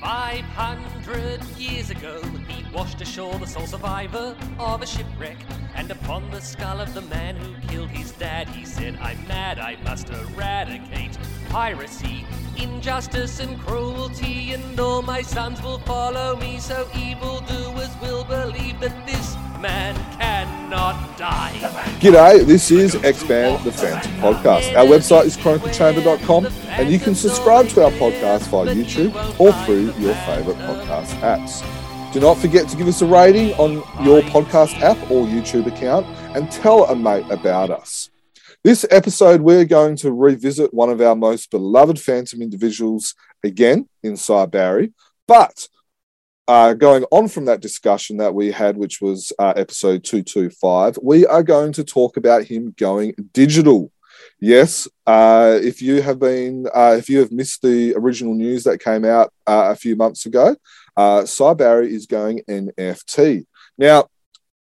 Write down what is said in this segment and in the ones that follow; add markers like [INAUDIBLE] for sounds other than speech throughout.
500 years ago, he washed ashore the sole survivor of a shipwreck. And upon the skull of the man who killed his dad, he said, I'm mad, I must eradicate piracy, injustice, and cruelty. And all my sons will follow me, so evildoers will believe that this man cannot die. G'day, this is Expand the Phantom podcast. Our website is chroniclechamber.com and you can subscribe to our podcast via YouTube or through your favourite podcast apps. Do not forget to give us a rating on your podcast app or YouTube account and tell a mate about us. This episode, we're going to revisit one of our most beloved Phantom individuals again in Sy Barry, but uh, going on from that discussion that we had, which was uh, episode 225, we are going to talk about him going digital. Yes, uh, if you have been, uh, if you have missed the original news that came out uh, a few months ago, uh, Sy Barry is going NFT. Now,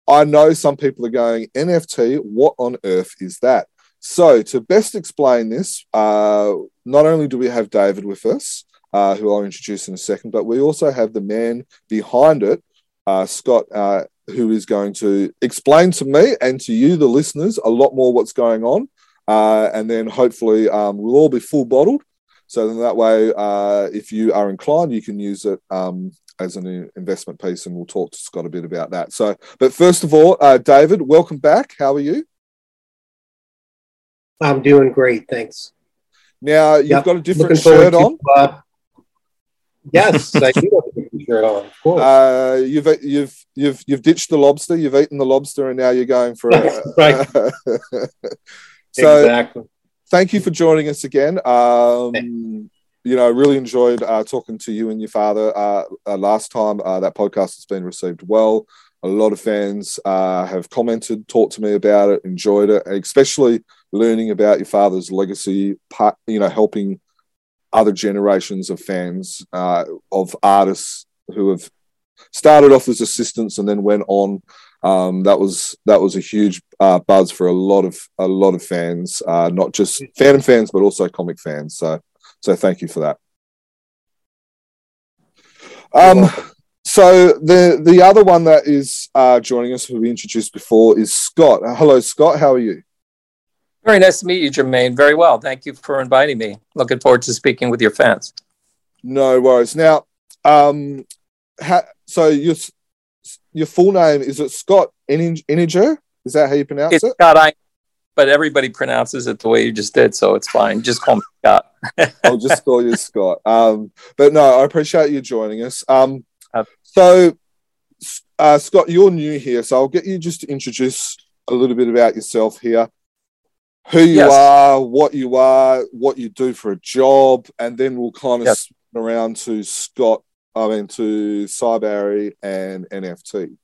I know some people are going NFT. What on earth is that? So, to best explain this, uh, not only do we have David with us, uh, who I'll introduce in a second. But we also have the man behind it, uh, Scott, uh, who is going to explain to me and to you, the listeners, a lot more what's going on. Uh, and then hopefully um, we'll all be full bottled. So then that way, uh, if you are inclined, you can use it um, as an investment piece, and we'll talk to Scott a bit about that. So, but first of all, uh, David, welcome back. How are you? I'm doing great, thanks. Now you've yep. got a different shirt on. To, uh, Yes, [LAUGHS] I do have a shirt on. Of course. Uh, you've you've you've you've ditched the lobster. You've eaten the lobster, and now you're going for a, right. [LAUGHS] so, exactly. Thank you for joining us again. Um, you know, I really enjoyed uh, talking to you and your father uh, uh, last time. Uh, that podcast has been received well. A lot of fans uh, have commented, talked to me about it, enjoyed it, especially learning about your father's legacy. Part, you know, helping other generations of fans uh, of artists who have started off as assistants and then went on. Um, that was that was a huge uh, buzz for a lot of a lot of fans, uh, not just Phantom fans but also comic fans. So so thank you for that. Um, so the the other one that is uh, joining us, who we introduced before, is Scott. hello, Scott. How are you? Very nice to meet you, Jermaine. Very well. Thank you for inviting me. Looking forward to speaking with your fans. No worries. Now, um, ha- so your your full name is it Scott Eninger? Is that how you pronounce it's it? Scott, I, but everybody pronounces it the way you just did, so it's fine. Just call me Scott. [LAUGHS] I'll just call you Scott. Um, but no, I appreciate you joining us. Um, so, uh, Scott, you're new here, so I'll get you just to introduce a little bit about yourself here who you yes. are, what you are, what you do for a job, and then we'll kind of yes. spin around to Scott, I mean, to Sy Barry and NFT.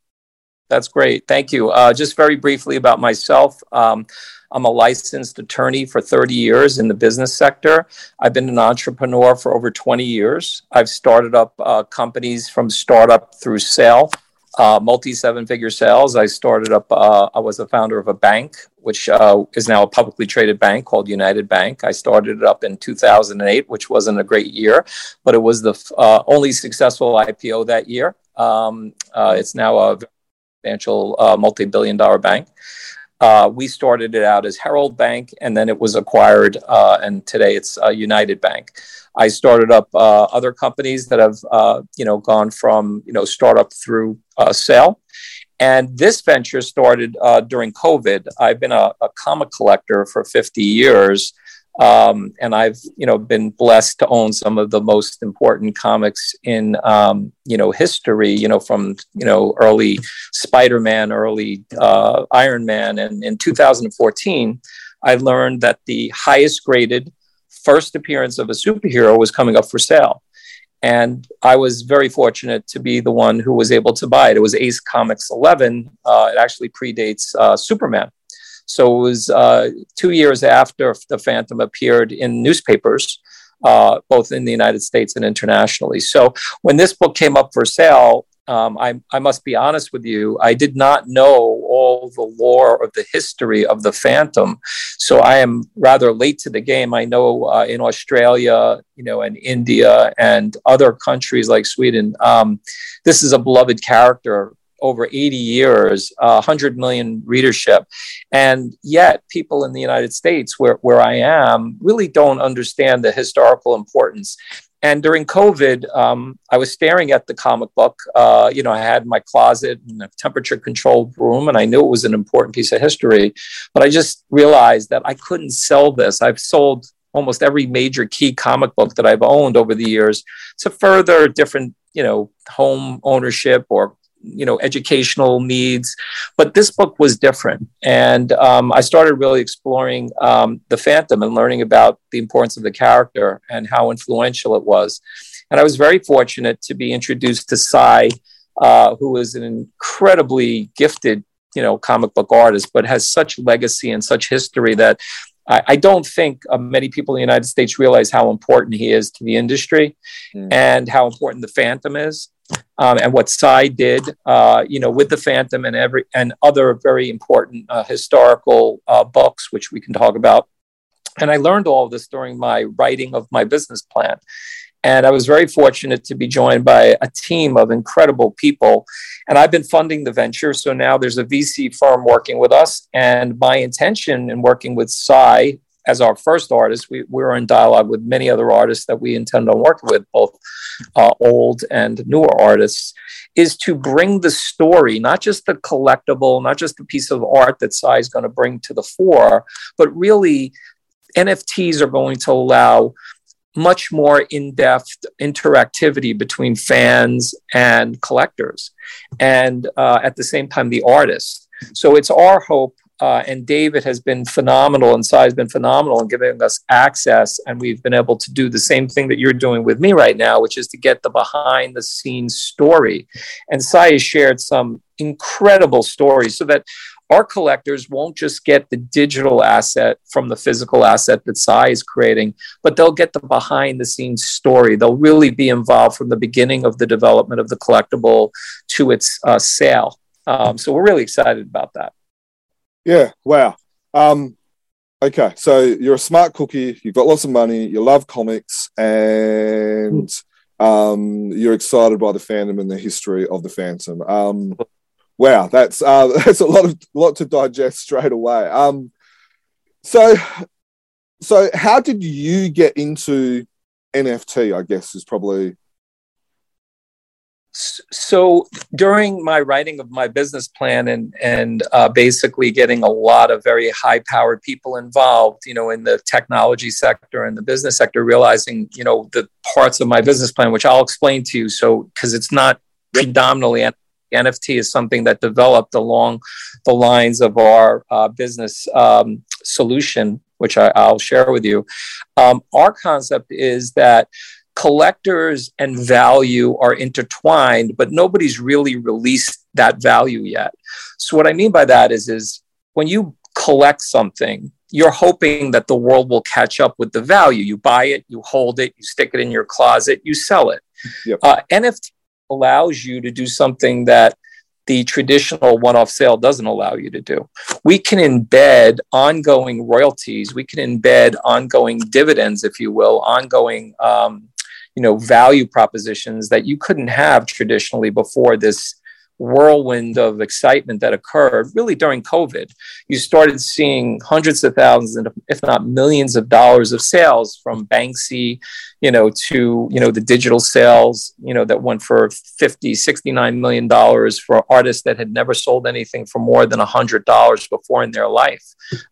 That's great. Thank you. Uh, just very briefly about myself. Um, I'm a licensed attorney for 30 years in the business sector. I've been an entrepreneur for over 20 years. I've started up uh, companies from startup through sale uh, multi seven figure sales. I started up, uh, I was the founder of a bank, which uh, is now a publicly traded bank called United Bank. I started it up in 2008, which wasn't a great year, but it was the uh, only successful IPO that year. Um, uh, it's now a substantial uh, multi billion dollar bank. Uh, we started it out as Herald Bank, and then it was acquired, uh, and today it's uh, United Bank. I started up uh, other companies that have, uh, you know, gone from you know startup through uh, sale, and this venture started during COVID. I've been a, a, comic collector for 50 years, um, and I've you know been blessed to own some of the most important comics in um, you know history. You know from you know early Spider-Man, early uh, Iron Man, and in 2014, I learned that the highest graded first appearance of a superhero was coming up for sale. And I was very fortunate to be the one who was able to buy it. It was Ace Comics 11. Uh, it actually predates uh, Superman. So it was uh, two years after the Phantom appeared in newspapers, uh, both in the United States and internationally. So when this book came up for sale, um, I, I, must be honest with you, I did not know all the lore of the history of the Phantom. So I am rather late to the game. I know uh, in Australia, you know, and India and other countries like Sweden, um, this is a beloved character over 80 years, uh, 100 million readership. And yet, people in the United States, where, where I am, really don't understand the historical importance. And during COVID, um, I was staring at the comic book. Uh, you know, I had my closet and a temperature controlled room, and I knew it was an important piece of history. But I just realized that I couldn't sell this. I've sold almost every major key comic book that I've owned over the years to further different, you know, home ownership or you know educational needs but this book was different and um, i started really exploring um, the phantom and learning about the importance of the character and how influential it was and i was very fortunate to be introduced to Sy uh, who is an incredibly gifted you know comic book artist but has such legacy and such history that I, I don't think uh, many people in the United States realize how important he is to the industry mm. and how important the Phantom is. Um, and what Sy did, uh, you know, with the Phantom and every and other very important uh, historical uh, books, which we can talk about. And I learned all of this during my writing of my business plan. And I was very fortunate to be joined by a team of incredible people. And I've been funding the venture. So now there's a VC firm working with us. And my intention in working with Sy as our first artist, we, we're in dialogue with many other artists that we intend on working with, both uh, old and newer artists, is to bring the story, not just the collectible, not just the piece of art that Sy is going to bring to the fore, but really NFTs are going to allow much more in-depth interactivity between fans and collectors and uh, at the same time the artists. So it's our hope uh, and david has been phenomenal and Sy has been phenomenal in giving us access and we've been able to do the same thing that you're doing with me right now which is to get the behind the scenes story and Sy has shared some incredible stories so that our collectors won't just get the digital asset from the physical asset that Sy is creating, but they'll get the behind the scenes story. They'll really be involved from the beginning of the development of the collectible to its uh, sale. Um, so we're really excited about that. Yeah, wow. Um, okay, so you're a smart cookie, you've got lots of money, you love comics, and um, you're excited by the fandom and the history of the Phantom. Um, wow, that's uh, [LAUGHS] that's a lot of lot to digest straight away. Um, so, so how did you get into NFT? I guess is probably. So during my writing of my business plan and and uh, basically getting a lot of very high powered people involved, you know, in the technology sector and the business sector, realizing you know the parts of my business plan, which I'll explain to you. So because it's not predominantly NFT is something that developed along the lines of our uh, business um, solution, which I, will share with you. Um, our concept is that collectors and value are intertwined, but nobody's really released that value yet. So what I mean by that is, is when you collect something, you're hoping that the world will catch up with the value. You buy it, you hold it, you stick it in your closet, you sell it. Yep. Uh, NFT allows you to do something that the traditional one off sale doesn't allow you to do. We can embed ongoing royalties, we can embed ongoing dividends, if you will, ongoing. Um, you know value propositions that you couldn't have traditionally before this whirlwind of excitement that occurred really during COVID. You started seeing hundreds of thousands, and if not millions of dollars of sales from Banksy, you know, to, you know, the digital sales, you know, that went for 50, 69 million dollars for artists that had never sold anything for more than a hundred dollars before in their life.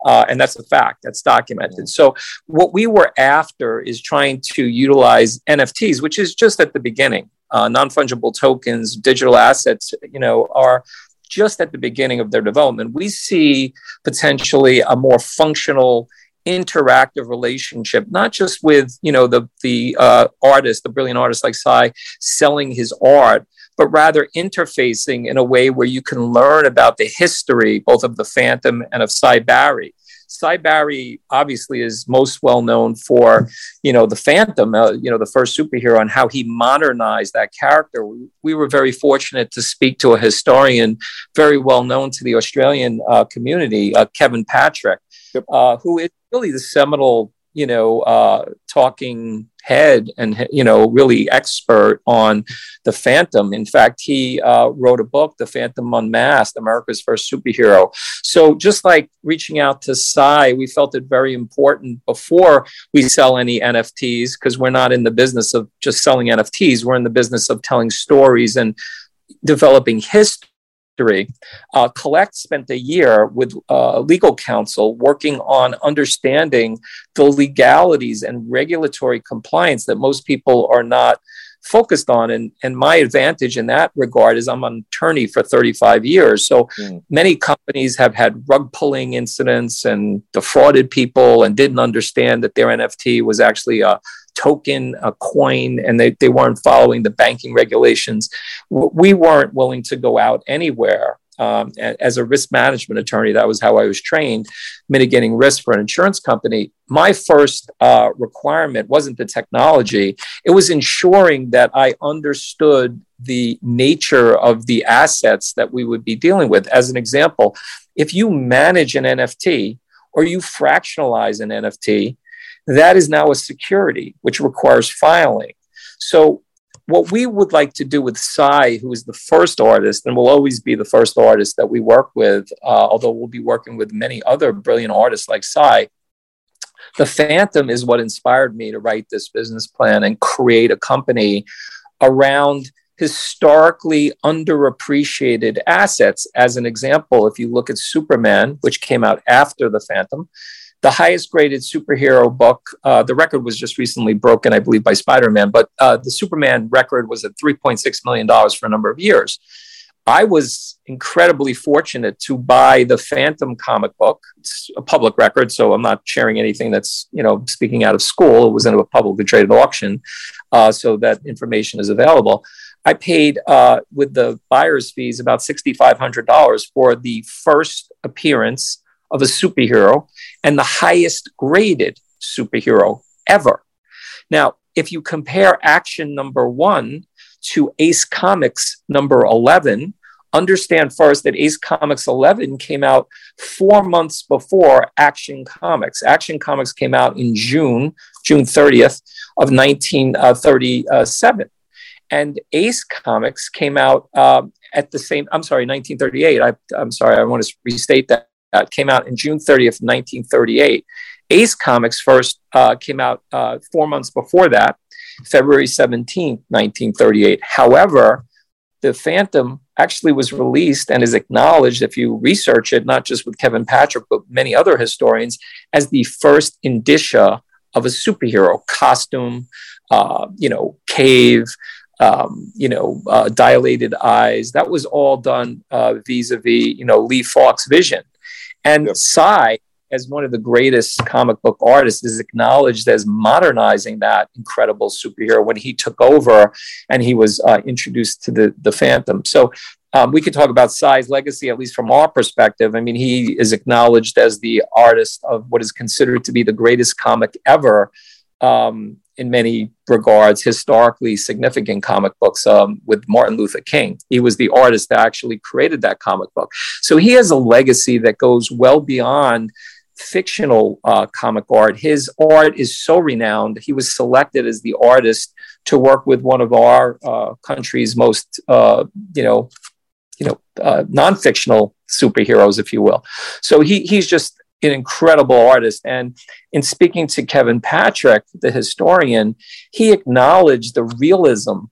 Uh, and that's a fact that's documented. So what we were after is trying to utilize NFTs, which is just at the beginning uh, non-fungible tokens, digital assets, you know, are just at the beginning of their development. We see potentially a more functional interactive relationship, not just with you know the the uh, artist, the brilliant artist like Sy selling his art, but rather interfacing in a way where you can learn about the history both of the Phantom and of Sy Barry. Sy Barry obviously is most well known for, you know, the Phantom, uh, you know, the first superhero, and how he modernized that character. We, we, were very fortunate to speak to a historian very well known to the Australian uh, community, uh, Kevin Patrick. Uh, who is really the seminal you know, uh, talking head and, you know, really expert on the Phantom. In fact, he uh, wrote a book, The Phantom Unmasked, America's First Superhero. So just like reaching out to Sy, we felt it very important before we sell any NFTs, because we're not in the business of just selling NFTs. We're in the business of telling stories and developing history. Uh, Collect spent a year with uh, legal counsel working on understanding the legalities and regulatory compliance that most people are not focused on. And, and my advantage in that regard is I'm an attorney for 35 years. So mm. many companies have had rug pulling incidents and defrauded people and didn't understand that their NFT was actually a token, a coin, and they, they weren't following the banking regulations. We weren't willing to go out anywhere. Um, as a risk management attorney, that was how I was trained, mitigating risk for an insurance company. My first uh, requirement wasn't the technology, it was ensuring that I understood the nature of the assets that we would be dealing with. As an example, if you manage an NFT or you fractionalize an NFT, that is now a security, which requires filing. So, what we would like to do with Sy, who is the first artist and will always be the first artist that we work with, uh, although we'll be working with many other brilliant artists like Sy, the Phantom is what inspired me to write this business plan and create a company around historically underappreciated assets. As an example, if you look at Superman, which came out after the Phantom, the highest graded superhero book. Uh, the record was just recently broken, I believe, by Spider Man, but uh, the Superman record was at $3.6 million for a number of years. I was incredibly fortunate to buy the Phantom comic book. It's a public record, so I'm not sharing anything that's you know speaking out of school. It was in a publicly traded auction, uh, so that information is available. I paid uh, with the buyer's fees about $6,500 for the first appearance of a superhero and the highest graded superhero ever. Now, if you compare action number one to Ace Comics number 11, understand first that Ace Comics 11 came out four months before Action Comics. Action Comics came out in June, June 30th of 1937. And Ace Comics came out uh, at the same, I'm sorry, 1938. I, I'm sorry, I want to restate that uh, came out in June 30th, 1938. Ace Comics first uh, came out uh, four months before that, February 17th, 1938. However, the Phantom actually was released and is acknowledged, if you research it, not just with Kevin Patrick, but many other historians, as the first indicia of a superhero costume, uh, you know, cave, um, you know, uh, dilated eyes. That was all done vis a vis, you know, Lee Falk's vision. And yep. Sy, as one of the greatest comic book artists, is acknowledged as modernizing that incredible superhero when he took over and he was uh, introduced to the, the Phantom. So um, we could talk about Sy's legacy, at least from our perspective. I mean, he is acknowledged as the artist of what is considered to be the greatest comic ever. Um, in many regards, historically significant comic books um, with Martin Luther King. He was the artist that actually created that comic book. So he has a legacy that goes well beyond fictional uh, comic art. His art is so renowned. He was selected as the artist to work with one of our uh, country's most, uh, you know, you know, uh, non-fictional superheroes, if you will. So he he's just an incredible artist. And in speaking to Kevin Patrick, the historian, he acknowledged the realism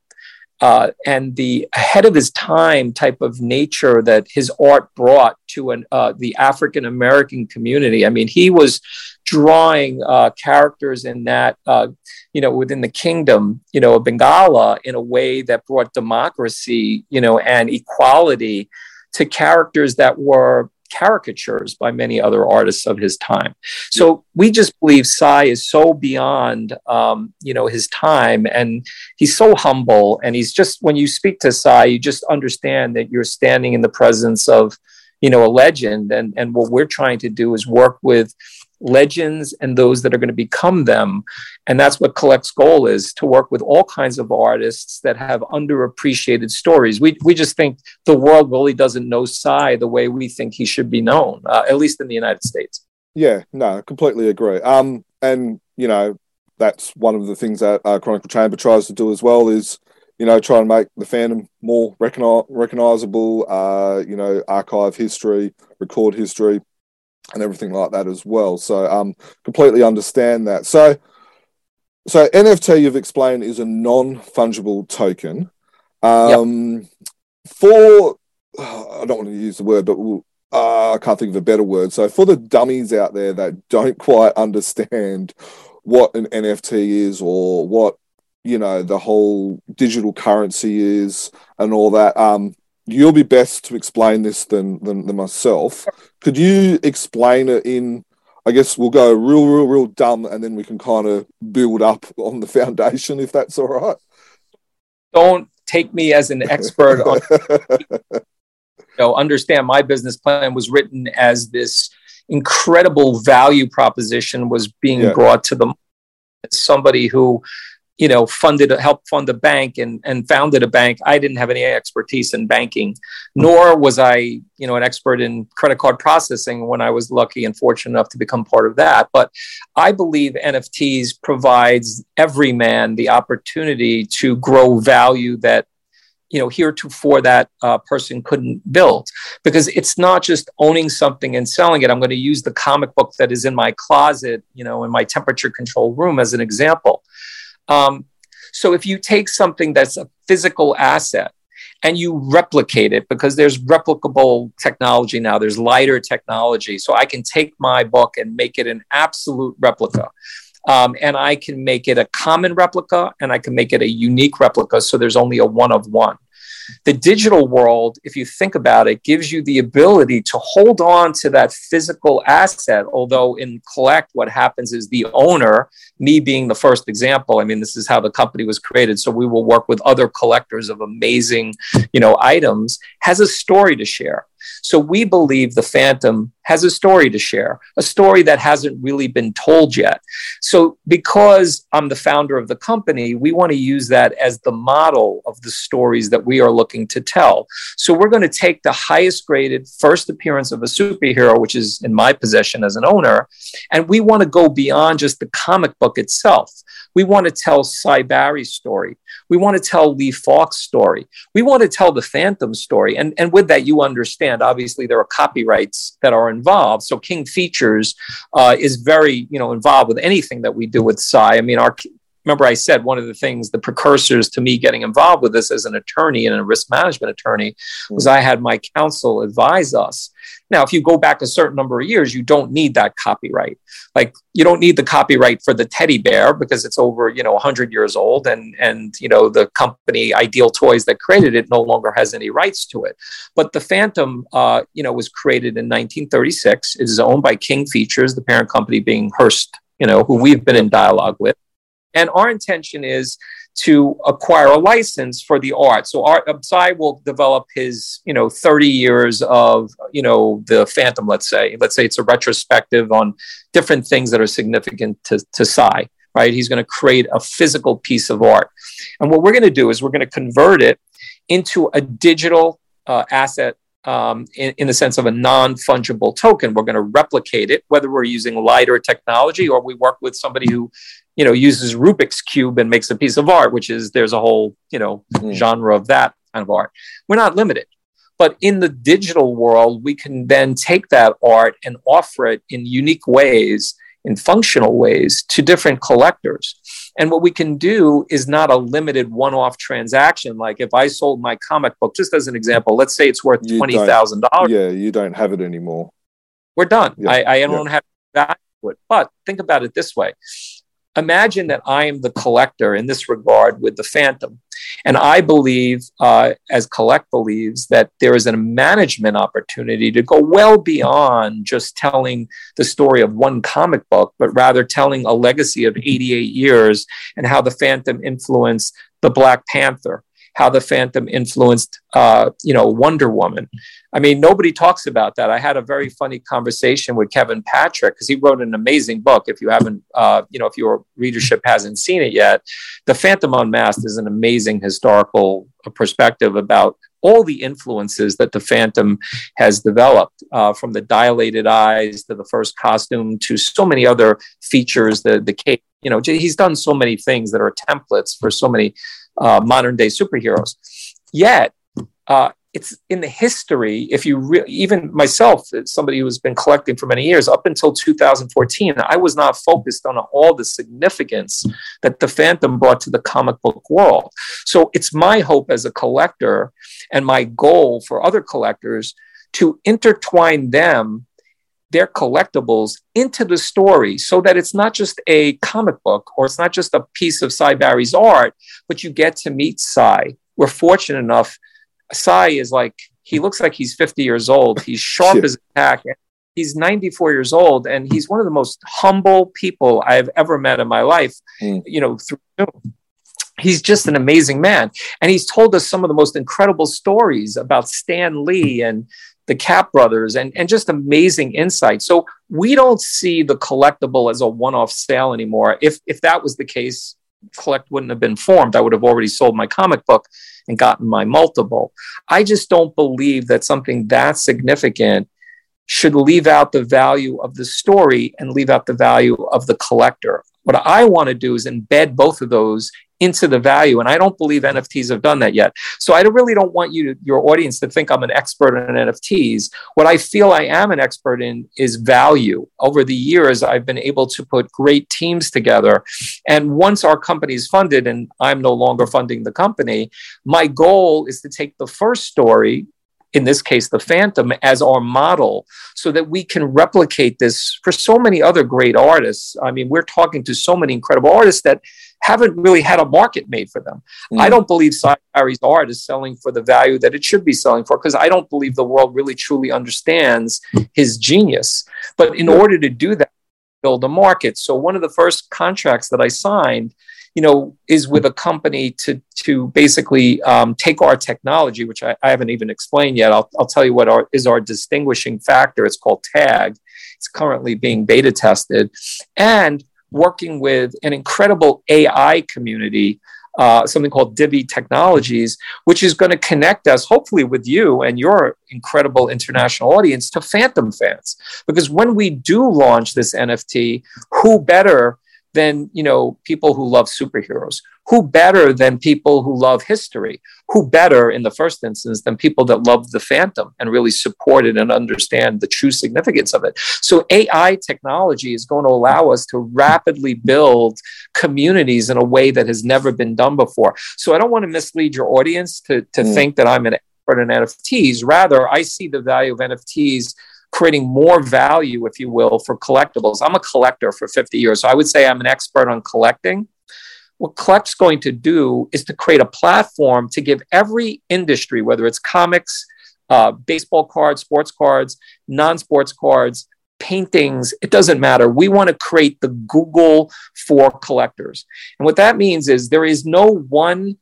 uh, and the ahead of his time type of nature that his art brought to an, uh, the African American community. I mean, he was drawing uh, characters in that, uh, you know, within the kingdom, you know, of Bengala in a way that brought democracy, you know, and equality to characters that were caricatures by many other artists of his time. So we just believe Sy is so beyond, um, you know, his time, and he's so humble, and he's just when you speak to Sy, you just understand that you're standing in the presence of, you know, a legend. And, and what we're trying to do is work with legends and those that are going to become them. And that's what Collect's goal is to work with all kinds of artists that have underappreciated stories. We, we just think the world really doesn't know Sy the way we think he should be known, uh, at least in the United States. Yeah, no, completely agree. Um, and, you know, that's one of the things that uh, Chronicle Chamber tries to do as well is, you know, try and make the Phantom more recogni- recognizable, uh, you know, archive history, record history and everything like that as well. So um, completely understand that. So so NFT you've explained is a non-fungible token. Um, yep. For I don't want to use the word, but we'll, uh, I can't think of a better word. So for the dummies out there that don't [LAUGHS] quite understand what an NFT is or what you know the whole digital currency is and all that, um, you'll be best to explain this than, than, than myself. Could you explain it in? I guess we'll go real, real, real dumb, and then we can kind of build up [LAUGHS] on the foundation, if that's all right. Don't take me as an expert on. [LAUGHS] you know, understand my business plan was written as this incredible value proposition was being yeah. brought to the somebody who you know, funded, helped fund a bank and, and founded a bank. I didn't have any expertise in banking, nor was I, you know, an expert in credit card processing when I was lucky and fortunate enough to become part of that. But I believe NFTs provides every man the opportunity to grow value that you know heretofore that uh, person couldn't build because it's not just owning something and selling it i'm going to use the comic book that is in my closet you know in my temperature control room as an example um, so if you take something that's a physical asset and you replicate it because there's replicable technology now, there's LiDAR technology. So I can take my book and make it an absolute replica. Um, and I can make it a common replica and I can make it a unique replica. So there's only a one of one. The digital world, if you think about it, gives you the ability to hold on to that physical asset. Although in Collect, what happens is the owner, me being the first example, I mean, this is how the company was created. So we will work with other collectors of amazing, you know, items, has a story to share. So we believe the Phantom has a story to share, a story that hasn't really been told yet. So because I'm the founder of the company, we want to use that as the model of the stories that we are looking to tell. So we're going to take the highest graded first appearance of a superhero, which is in my possession as an owner, and we want to go beyond just the comic book itself. We want to tell Sy Barry's story. We want to tell Lee Falk's story. We want to tell the Phantom story. And, and with that, you understand, obviously, there are copyrights that are involved. So King Features uh, is very, you know, involved with anything that we do with Sy. I mean, our remember I said one of the things, the precursors to me getting involved with this as an attorney and a risk management attorney was I had my counsel advise us. Now, if you go back a certain number of years, you don't need that copyright. Like you don't need the copyright for the teddy bear because it's over, you know, 100 years old, and and you know the company Ideal Toys that created it no longer has any rights to it. But the Phantom, uh, you know, was created in 1936. It is owned by King Features, the parent company being Hearst, you know, who we've been in dialogue with. And our intention is to acquire a license for the art. So art Sy will develop his, you know, 30 years of, you know, the Phantom, let's say. Let's say it's a retrospective on different things that are significant to, to Sy, right? He's going to create a physical piece of art. And what we're going to do is we're going to convert it into a digital uh, asset um, in, in the sense of a non fungible token. We're going to replicate it, whether we're using LiDAR technology or we work with somebody who you know uses Rubik's cube and makes a piece of art, which is there's a whole you know mm. genre of that kind of art. We're not limited. But in the digital world, we can then take that art and offer it in unique ways, in functional ways to different collectors. And what we can do is not a limited one off transaction. Like if I sold my comic book, just as an example, let's say it's worth $20,000. Yeah, you don't have it anymore. We're done. Yeah, I, I don't have that. But think about it this way imagine that I am the collector in this regard with the Phantom. And I believe, uh, as Collect believes, that there is a management opportunity to go well beyond just telling the story of one comic book, but rather telling a legacy of 88 years and how the Phantom influenced the Black Panther how the Phantom influenced, uh, you know, Wonder Woman. I mean, nobody talks about that. I had a very funny conversation with Kevin Patrick because he wrote an amazing book. If you haven't, uh, you know, if your readership hasn't seen it yet, The Phantom Unmasked is an amazing historical perspective about all the influences that the Phantom has developed, uh, from the dilated eyes to the first costume to so many other features. The the cape, you know, he's done so many things that are templates for so many uh, modern day superheroes. Yet, uh, it's in the history. If you re- even myself, somebody who's been collecting for many years, up until 2014, I was not focused on all the significance that the Phantom brought to the comic book world. So it's my hope as a collector and my goal for other collectors to intertwine them their collectibles into the story so that it's not just a comic book or it's not just a piece of Sy Barry's art, but you get to meet Sy. We're fortunate enough Sy is like he looks like he's 50 years old. [LAUGHS] He's sharp as a tack. He's 94 years old, and he's one of the most humble people I've ever met in my life. Mm. You know, through he's just an amazing man, and he's told us some of the most incredible stories about Stan Lee and the Cap Brothers, and and just amazing insight. So we don't see the collectible as a one-off sale anymore. If if that was the case, collect wouldn't have been formed. I would have already sold my comic book and gotten my multiple. I just don't believe that something that significant should leave out the value of the story and leave out the value of the collector. What I want to do is embed both of those into the value. And I don't believe NFTs have done that yet. So I really don't want you your audience to think I'm an expert in NFTs. What I feel I am an expert in is value. Over the years, I've been able to put great teams together. And once our company is funded and I'm no longer funding the company, my goal is to take the first story in this case, the Phantom, as our model so that we can replicate this for so many other great artists. I mean, we're talking to so many incredible artists that haven't really had a market made for them. Mm. I don't believe Barry's art is selling for the value that it should be selling for because I don't believe the world really truly understands his genius. But in order to do that, build a market. So one of the first contracts that I signed you know, is with a company to to basically um, take our technology, which I, I, haven't even explained yet. I'll, I'll tell you what our, is our distinguishing factor. It's called TAG. It's currently being beta tested, and working with an incredible AI community. Uh, something called Divi Technologies, which is going to connect us, hopefully, with you and your incredible international audience to Phantom fans. Because when we do launch this NFT, who better than you know people who love superheroes. Who better than people who love history? Who better in the first instance than people that love the phantom and really support it and understand the true significance of it? So ai technology is going to allow us to rapidly build communities in a way that has never been done before. So i don't want to mislead your audience to, to mm. think that i'm an expert in nfts rather i see the value of nfts creating more value, if you will, for collectibles. I'm a collector for 50 years, so I would say I'm an expert on collecting. What Collect's going to do is to create a platform to give every industry, whether it's comics, uh, baseball cards, sports cards, non sports cards, paintings, it doesn't matter. We want to create the Google for collectors. And what that means is there is no one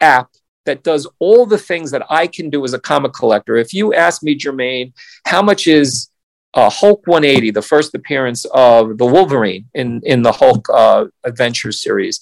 app that does all the things that I can do as a comic collector. If you ask me, Jermaine, how much is uh, Hulk 180, the first appearance of the Wolverine in, in the Hulk uh, Adventure series.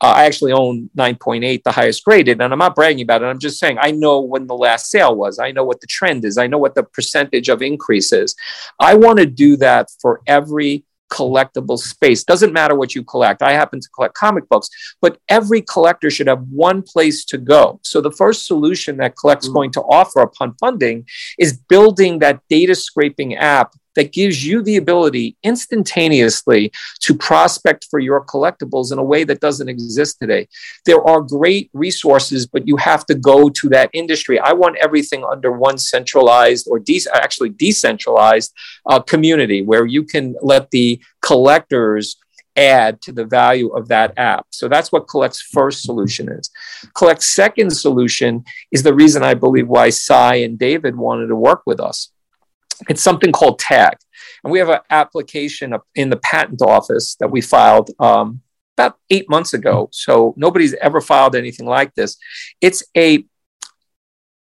Uh, I actually own 9.8, the highest graded, and I'm not bragging about it. I'm just saying I know when the last sale was. I know what the trend is. I know what the percentage of increase is. I want to do that for every collectible space. Doesn't matter what you collect. I happen to collect comic books, but every collector should have one place to go. So the first solution that Collect's mm-hmm. going to offer upon funding is building that data scraping app that gives you the ability instantaneously to prospect for your collectibles in a way that doesn't exist today. There are great resources, but you have to go to that industry. I want everything under one centralized or de- actually decentralized uh, community where you can let the collectors add to the value of that app. So that's what Collect's first solution is. Collect's second solution is the reason I believe why Sy and David wanted to work with us it's something called tag and we have an application in the patent office that we filed um, about eight months ago. So nobody's ever filed anything like this. It's a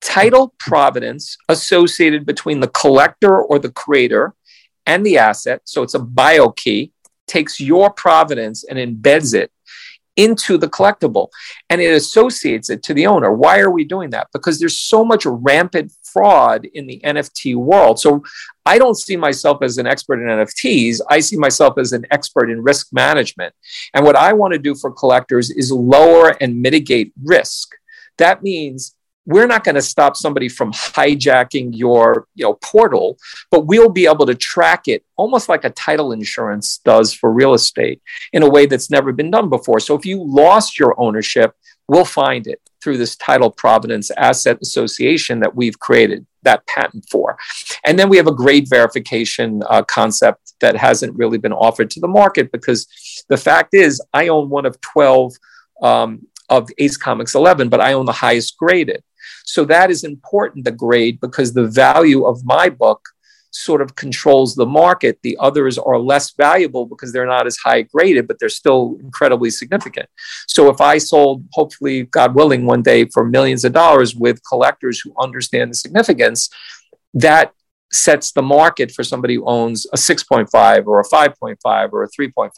title providence associated between the collector or the creator and the asset. So it's a bio key, takes your providence and embeds it into the collectible and it associates it to the owner. Why are we doing that? Because there's so much rampant fraud in the NFT world. So I don't see myself as an expert in NFTs. I see myself as an expert in risk management. And what I want to do for collectors is lower and mitigate risk. That means we're not going to stop somebody from hijacking your you know portal but we'll be able to track it almost like a title insurance does for real estate in a way that's never been done before so if you lost your ownership we'll find it through this title providence asset association that we've created that patent for and then we have a grade verification uh, concept that hasn't really been offered to the market because the fact is i own one of 12 um, of Ace Comics 11, but I own the highest graded. So that is important, the grade, because the value of my book sort of controls the market. The others are less valuable because they're not as high graded, but they're still incredibly significant. So if I sold, hopefully, God willing, one day for millions of dollars with collectors who understand the significance, that sets the market for somebody who owns a 6.5 or a 5.5 or a 3.5.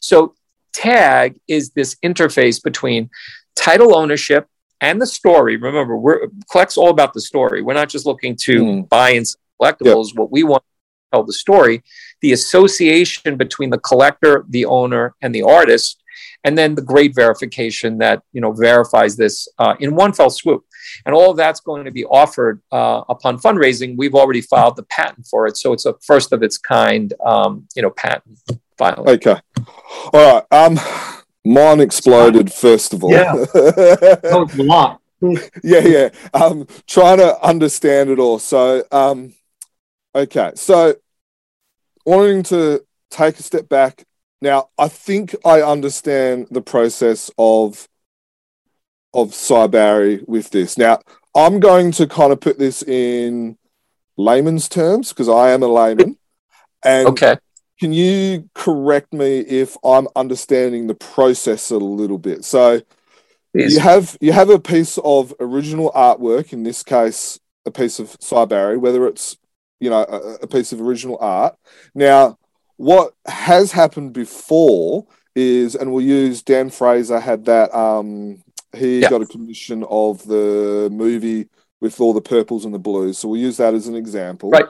So tag is this interface between title ownership and the story. Remember, we're collects all about the story. We're not just looking to mm. buy and collectibles. Yep. What we want to tell the story, the association between the collector, the owner, and the artist, and then the grade verification that you know verifies this uh, in one fell swoop. And all of that's going to be offered uh, upon fundraising. We've already filed the patent for it, so it's a first of its kind, um, you know, patent filing. Okay, all right. Um, Mine exploded first of all. Yeah, [LAUGHS] that was a lot. [LAUGHS] yeah, yeah. Um, trying to understand it all. So, um, okay, so wanting to take a step back. Now, I think I understand the process of of Sy Barry with this. Now, I'm going to kind of put this in layman's terms because I am a layman. And okay. Can you correct me if I'm understanding the process a little bit? So yes. you have you have a piece of original artwork, in this case, a piece of Sy Barry, whether it's you know a, a piece of original art. Now, what has happened before is, and we'll use Dan Fraser had that. Um, he got a commission of the movie with all the purples and the blues, so we'll use that as an example. Right.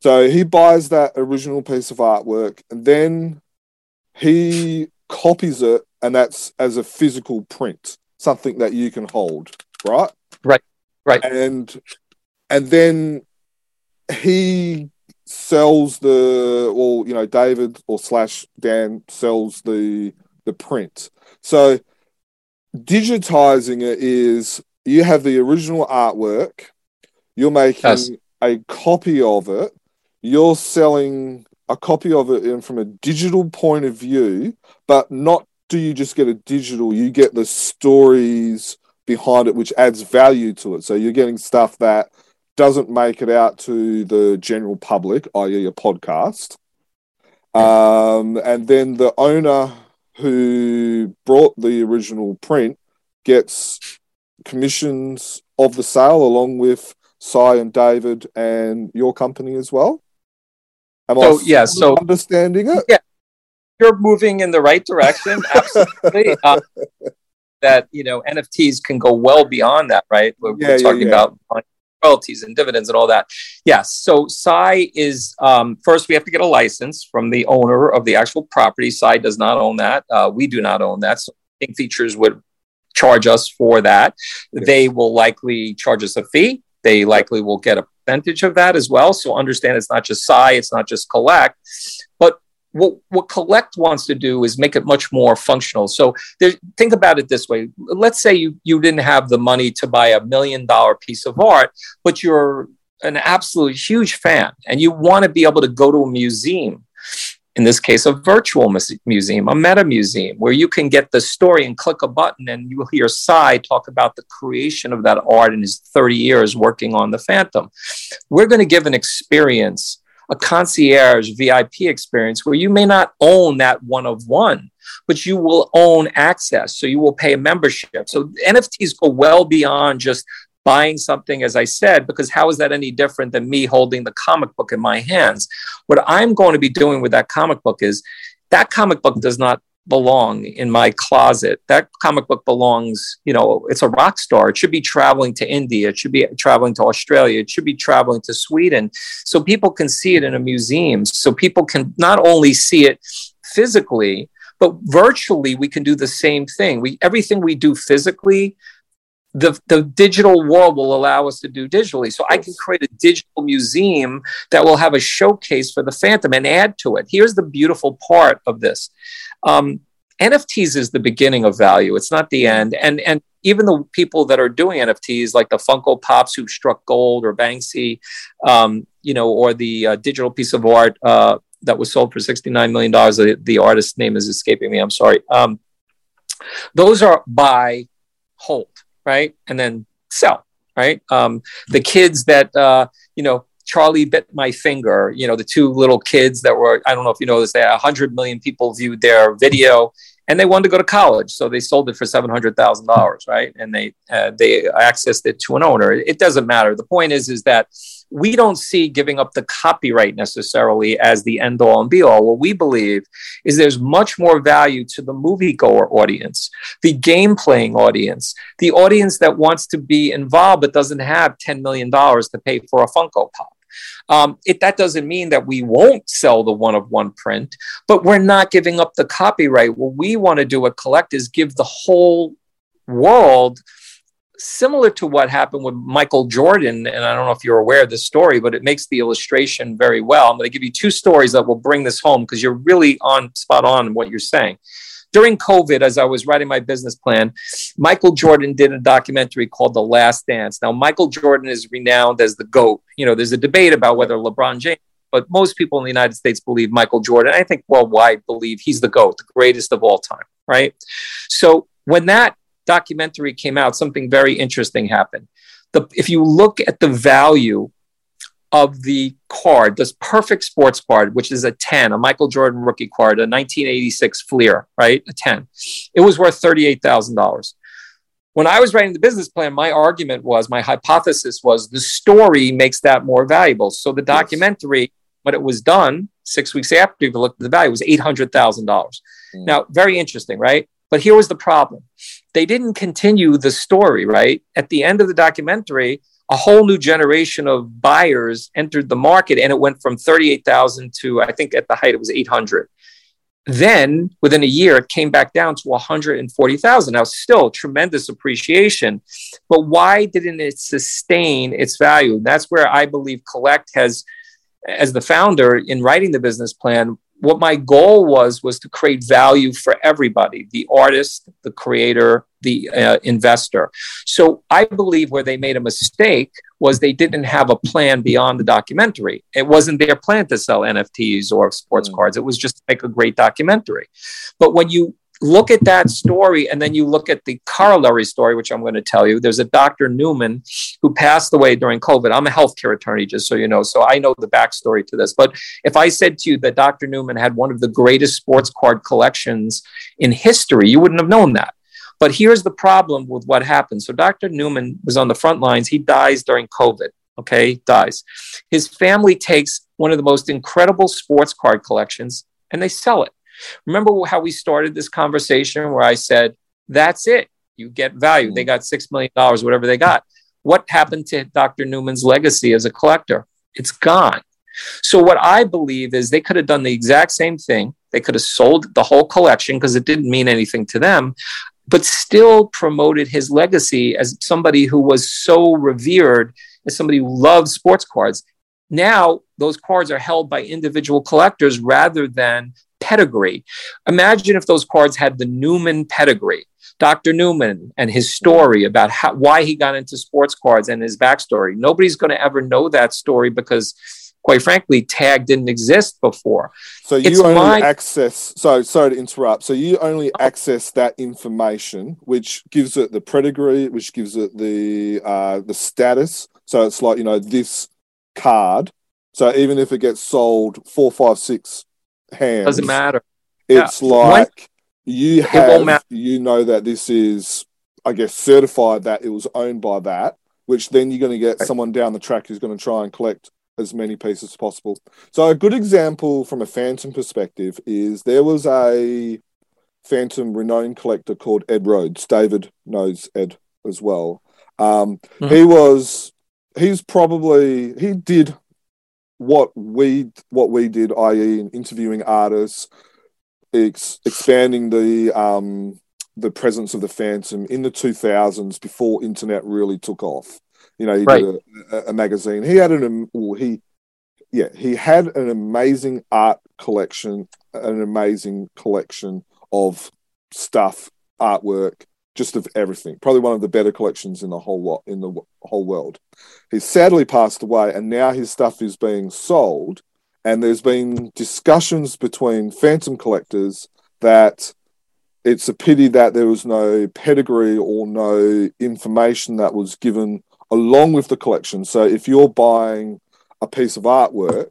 So he buys that original piece of artwork and then he copies it, and that's as a physical print, something that you can hold, right? Right, right. And and then he sells the well, you know, David or slash Dan sells the the print. So digitizing it is you have the original artwork, you're making yes. a copy of it, you're selling a copy of it in from a digital point of view, but not do you just get a digital, you get the stories behind it, which adds value to it. So you're getting stuff that doesn't make it out to the general public, i.e., a podcast. Um, and then the owner who brought the original print gets commissions of the sale along with Sy and David and your company as well. Am so yeah, so understanding it. Yeah, you're moving in the right direction. [LAUGHS] Absolutely. uh, that you know NFTs can go well beyond that, right? We're, yeah, we're talking yeah, yeah. about royalties and dividends and all that. Yes. So Sy is um, first we have to get a license from the owner of the actual property. Sy does not own that. Uh, we do not own that. So King Features would charge us for that. They will likely charge us a fee. They likely will get a percentage of that as well. So understand it's not just Sy, it's not just collect, but what, what collect wants to do is make it much more functional. So there, think about it this way. Let's say you, you didn't have the money to buy a million dollar piece of art, but you're an absolute huge fan and you want to be able to go to a museum in this case, a virtual museum, a meta museum, where you can get the story and click a button and you will hear Sy talk about the creation of that art in his 30 years working on the Phantom. We're going to give an experience, a concierge VIP experience, where you may not own that one of one, but you will own access. So you will pay a membership. So NFTs go well beyond just buying something, as I said, because how is that any different than me holding the comic book in my hands? What I'm going to be doing with that comic book is that comic book does not belong in my closet. That comic book belongs, you know, it's a rock star. It should be traveling to India. It should be traveling to Australia. It should be traveling to Sweden. So people can see it in a museum. So people can not only see it physically, but virtually we can do the same thing. We everything we do physically the, the digital world will allow us to do digitally. So I can create a digital museum that will have a showcase for the Phantom and add to it. Here's the beautiful part of this. Um, NFTs is the beginning of value. It's not the end. And and even the people that are doing NFTs, like the Funko Pops who struck gold, or Banksy, um, you know, or the uh, digital piece of art uh, that was sold for sixty nine million dollars. The, the artist's name is escaping me. I'm sorry. Um, those are buy, hold right? And then sell, right? Um, the kids that, uh, you know, Charlie bit my finger, you know, the two little kids that were, I don't know if you know this, they 100 million people viewed their video and they wanted to go to college. So they sold it for $700,000, right? And they, uh, they accessed it to an owner. It doesn't matter. The point is, is that we don't see giving up the copyright necessarily as the end all and be all. What we believe is there's much more value to the moviegoer audience, the game playing audience, the audience that wants to be involved but doesn't have $10 million to pay for a Funko Pop. Um, it, that doesn't mean that we won't sell the one of one print, but we're not giving up the copyright. What we want to do at Collect is give the whole world similar to what happened with Michael Jordan. And I don't know if you're aware of this story, but it makes the illustration very well. I'm going to give you two stories that will bring this home because you're really on spot on what you're saying. During COVID, as I was writing my business plan, Michael Jordan did a documentary called The Last Dance. Now, Michael Jordan is renowned as the GOAT. You know, there's a debate about whether LeBron James but most people in the United States believe Michael Jordan. I think worldwide believe he's the GOAT, the greatest of all time, right? So when that documentary came out, something very interesting happened. The, if you look at the value of the card, this perfect sports card, which is a 10, a Michael Jordan rookie card, a 1986 Fleer, right? A 10. It was worth $38,000. When I was writing the business plan, my argument was, my hypothesis was the story makes that more valuable. So the documentary, when it was done, six weeks after we looked at the value, was $800,000. Mm. Now, very interesting, right? But here was the problem they didn't continue the story, right? At the end of the documentary, a whole new generation of buyers entered the market and it went from 38,000 to, I think at the height, it was 800. Then within a year, it came back down to 140,000. Now, still tremendous appreciation, but why didn't it sustain its value? That's where I believe Collect has, as the founder in writing the business plan, what my goal was was to create value for everybody the artist the creator the uh, investor. So i believe where they made a mistake was they didn't have a plan beyond the documentary. It wasn't their plan to sell nfts or sports mm. cards. It was just like a great documentary. But when you look at that story and then you look at the corollary story, which I'm going to tell you. There's a Dr. Newman who passed away during COVID. I'm a healthcare attorney, just so you know, so I know the backstory to this. But if I said to you that Dr. Newman had one of the greatest sports card collections in history, you wouldn't have known that. But here's the problem with what happened. So Dr. Newman was on the front lines. He dies during COVID. Okay, dies. His family takes one of the most incredible sports card collections and they sell it. Remember how we started this conversation where I said, that's it. You get value. They mm-hmm. got $6 million, whatever they got. What happened to Dr. Newman's legacy as a collector? It's gone. So, what I believe is they could have done the exact same thing. They could have sold the whole collection because it didn't mean anything to them, but still promoted his legacy as somebody who was so revered, as somebody who loved sports cards. Now, those cards are held by individual collectors rather than pedigree. Imagine if those cards had the Newman pedigree. Dr. Newman and his story about how, why he got into sports cards and his backstory. Nobody's going to ever know that story because, quite frankly, tag didn't exist before. So you it's only my... access. So sorry to interrupt. So you only access that information, which gives it the pedigree, which gives it the uh, the status. So it's like you know this card. So even if it gets sold four, five, six hands. Doesn't matter. It's yeah. like you have you know that this is I guess certified that it was owned by that, which then you're going to get someone down the track who's going to try and collect as many pieces as possible. So a good example from a phantom perspective is there was a phantom renowned collector called Ed Rhodes. David knows Ed as well. Um, mm-hmm. He was he's probably he did what we what we did, i.e., in interviewing artists, ex- expanding the um, the presence of the Phantom in the 2000s before internet really took off. You know, he right. did a, a, magazine. He had an well, he yeah he had an amazing art collection, an amazing collection of stuff, artwork, just of everything. Probably one of the better collections in the whole lot in the whole world. He's sadly passed away, and now his stuff is being sold and there's been discussions between phantom collectors that it's a pity that there was no pedigree or no information that was given along with the collection. So if you're buying a piece of artwork,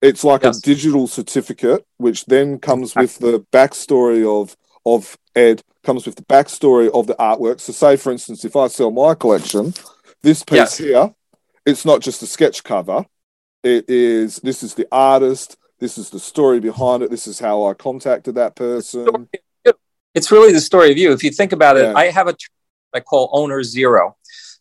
it's like yes. a digital certificate, which then comes with the backstory of of Ed, comes with the backstory of the artwork. So say for instance, if I sell my collection, this piece yes. here, it's not just a sketch cover. It is this is the artist, this is the story behind it, this is how I contacted that person. It's really the story of you. If you think about it, yeah. I have a term I call owner zero.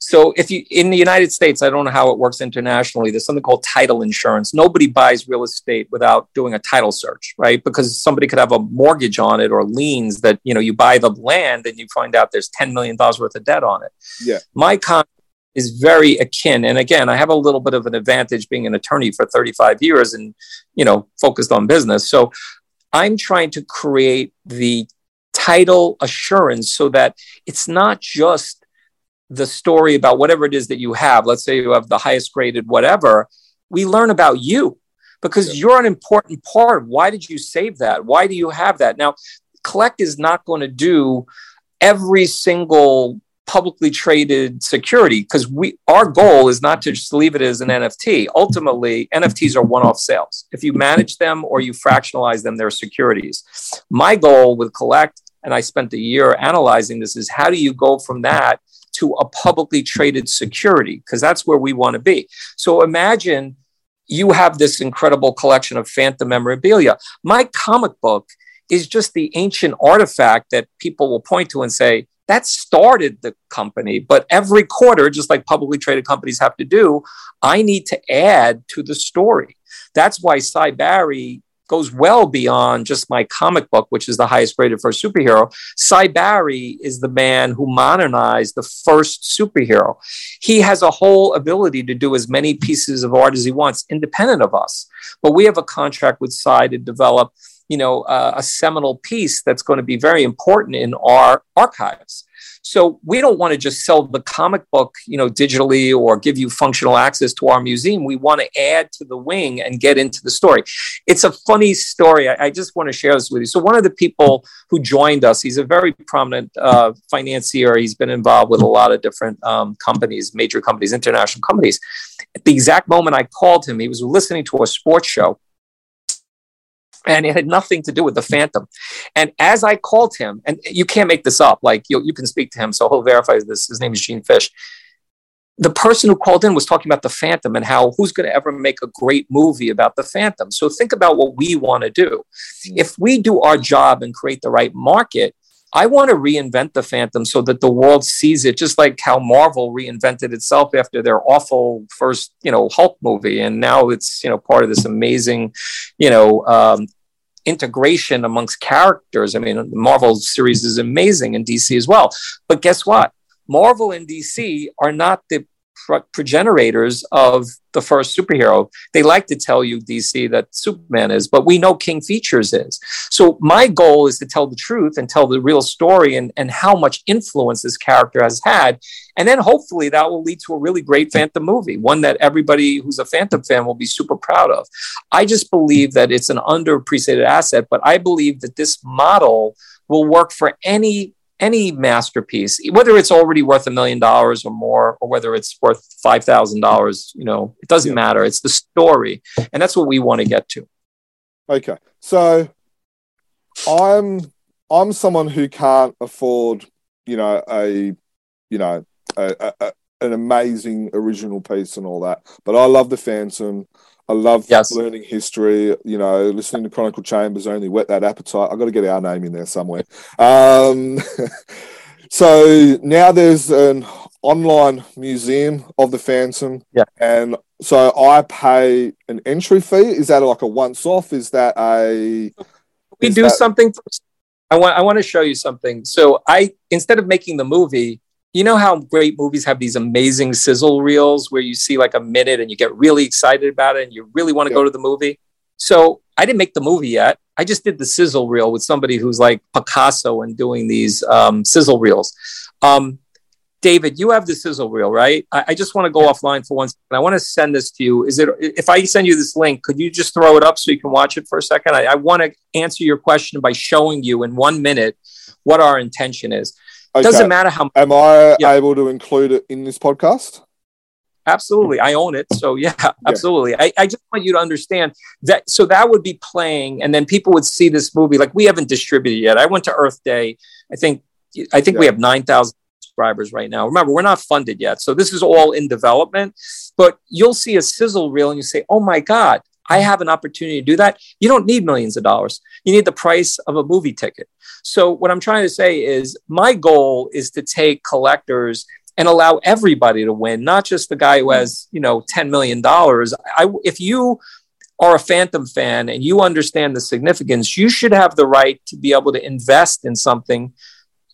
So if you in the United States, I don't know how it works internationally. There's something called title insurance. Nobody buys real estate without doing a title search, right? Because somebody could have a mortgage on it or liens that you know you buy the land and you find out there's ten million dollars worth of debt on it. Yeah. My con is very akin. And again, I have a little bit of an advantage being an attorney for 35 years and, you know, focused on business. So I'm trying to create the title assurance so that it's not just the story about whatever it is that you have. Let's say you have the highest graded whatever. We learn about you because yeah. you're an important part. Why did you save that? Why do you have that? Now, Collect is not going to do every single publicly traded security because we our goal is not to just leave it as an NFT. Ultimately, NFTs are one-off sales. If you manage them or you fractionalize them, they're securities. My goal with Collect, and I spent a year analyzing this, is how do you go from that to a publicly traded security? Because that's where we want to be. So imagine you have this incredible collection of phantom memorabilia. My comic book is just the ancient artifact that people will point to and say, that started the company. But every quarter, just like publicly traded companies have to do, I need to add to the story. That's why Sy Barry goes well beyond just my comic book, which is the highest rated for a superhero. Sy Barry is the man who modernized the first superhero. He has a whole ability to do as many pieces of art as he wants, independent of us. But we have a contract with Sy to develop you know, uh, a seminal piece that's going to be very important in our archives. So we don't want to just sell the comic book, you know, digitally or give you functional access to our museum. We want to add to the wing and get into the story. It's a funny story. I, I just want to share this with you. So one of the people who joined us, he's a very prominent uh, financier. He's been involved with a lot of different um, companies, major companies, international companies. At the exact moment I called him, he was listening to a sports show and it had nothing to do with the phantom. And as i called him and you can't make this up like you, you can speak to him so he'll verify this. His name is gene fish. The person who called in was talking about the phantom and how who's going to ever make a great movie about the phantom. So think about what we want to do. Mm. if we do our job and create the right market I want to reinvent the Phantom so that the world sees it, just like how Marvel reinvented itself after their awful first, you know, Hulk movie, and now it's you know part of this amazing, you know, um, integration amongst characters. I mean, the Marvel series is amazing, and DC as well. But guess what? Marvel and DC are not the progenitors of the first superhero. They like to tell you, DC, that Superman is, but we know King Features is. So my goal is to tell the truth and tell the real story and, and how much influence this character has had. And then hopefully that will lead to a really great Phantom movie, one that everybody who's a Phantom fan will be super proud of. I just believe that it's an underappreciated asset, but I believe that this model will work for any any masterpiece, whether it's already worth a million dollars or more, or whether it's worth five thousand dollars, you know, it doesn't yeah. matter. It's the story, and that's what we want to get to. Okay, so I'm I'm someone who can't afford, you know, a, you know, a, a, an amazing original piece and all that. But I love the Phantom. I love yes. learning history. You know, listening to Chronicle Chambers only whet that appetite. I've got to get our name in there somewhere. Um, [LAUGHS] so now there's an online museum of the Phantom. Yeah. And so I pay an entry fee. Is that like a once off? Is that a. We do that... something. I want, I want to show you something. So I, instead of making the movie, you know how great movies have these amazing sizzle reels where you see like a minute and you get really excited about it and you really want to yeah. go to the movie? So I didn't make the movie yet. I just did the sizzle reel with somebody who's like Picasso and doing these um, sizzle reels. Um, David, you have the sizzle reel, right? I, I just want to go yeah. offline for one second. I want to send this to you. Is it if I send you this link, could you just throw it up so you can watch it for a second? I, I want to answer your question by showing you in one minute what our intention is. Okay. Doesn't matter how. Am I yeah. able to include it in this podcast? Absolutely. I own it. So yeah, absolutely. Yeah. I, I just want you to understand that. So that would be playing and then people would see this movie. Like we haven't distributed yet. I went to Earth Day. I think, I think yeah. we have 9,000 subscribers right now. Remember, we're not funded yet. So this is all in development, but you'll see a sizzle reel and you say, Oh my God, I have an opportunity to do that. You don't need millions of dollars. You need the price of a movie ticket. So, what I'm trying to say is, my goal is to take collectors and allow everybody to win, not just the guy who has, you know, $10 million. I, if you are a Phantom fan and you understand the significance, you should have the right to be able to invest in something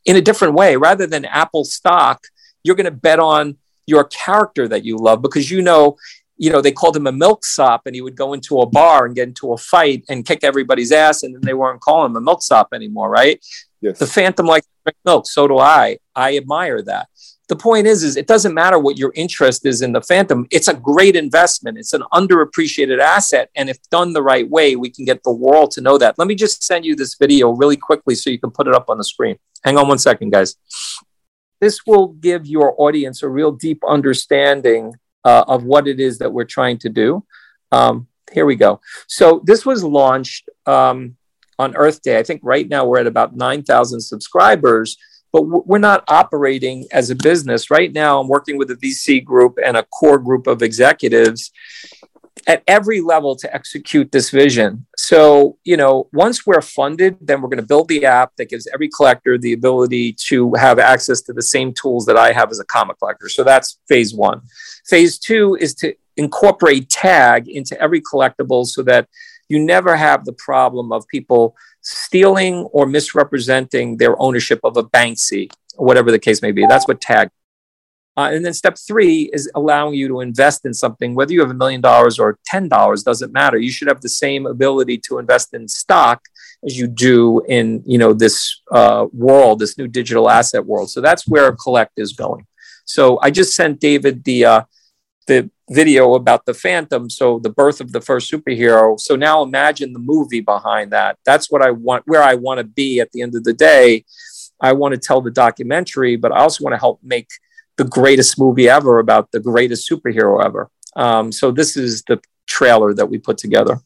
in a different way rather than Apple stock. You're going to bet on your character that you love because you know you know, they called him a milksop and he would go into a bar and get into a fight and kick everybody's ass. And then they weren't calling him a milksop anymore, right? Yes. The Phantom likes to drink milk. So do I. I admire that. The point is, is it doesn't matter what your interest is in the Phantom. It's a great investment. It's an underappreciated asset. And if done the right way, we can get the world to know that. Let me just send you this video really quickly so you can put it up on the screen. Hang on one second, guys. This will give your audience a real deep understanding uh, of what it is that we're trying to do. Um, here we go. So this was launched um, on Earth Day. I think right now we're at about 9,000 subscribers, but we're not operating as a business. Right now, I'm working with a VC group and a core group of executives at every level to execute this vision. So, you know, once we're funded, then we're going to build the app that gives every collector the ability to have access to the same tools that I have as a comic collector. So that's phase one. Phase two is to incorporate tag into every collectible so that you never have the problem of people stealing or misrepresenting their ownership of a Banksy, whatever the case may be. That's what tag. Uh, and then step three is allowing you to invest in something, whether you have a million dollars or ten dollars, doesn't matter. You should have the same ability to invest in stock as you do in you know this uh, world, this new digital asset world. So that's where Collect is going. So I just sent David the uh, the video about the Phantom, so the birth of the first superhero. So now imagine the movie behind that. That's what I want, where I want to be at the end of the day. I want to tell the documentary, but I also want to help make the greatest movie ever about the greatest superhero ever. Um, so this is the trailer that we put together.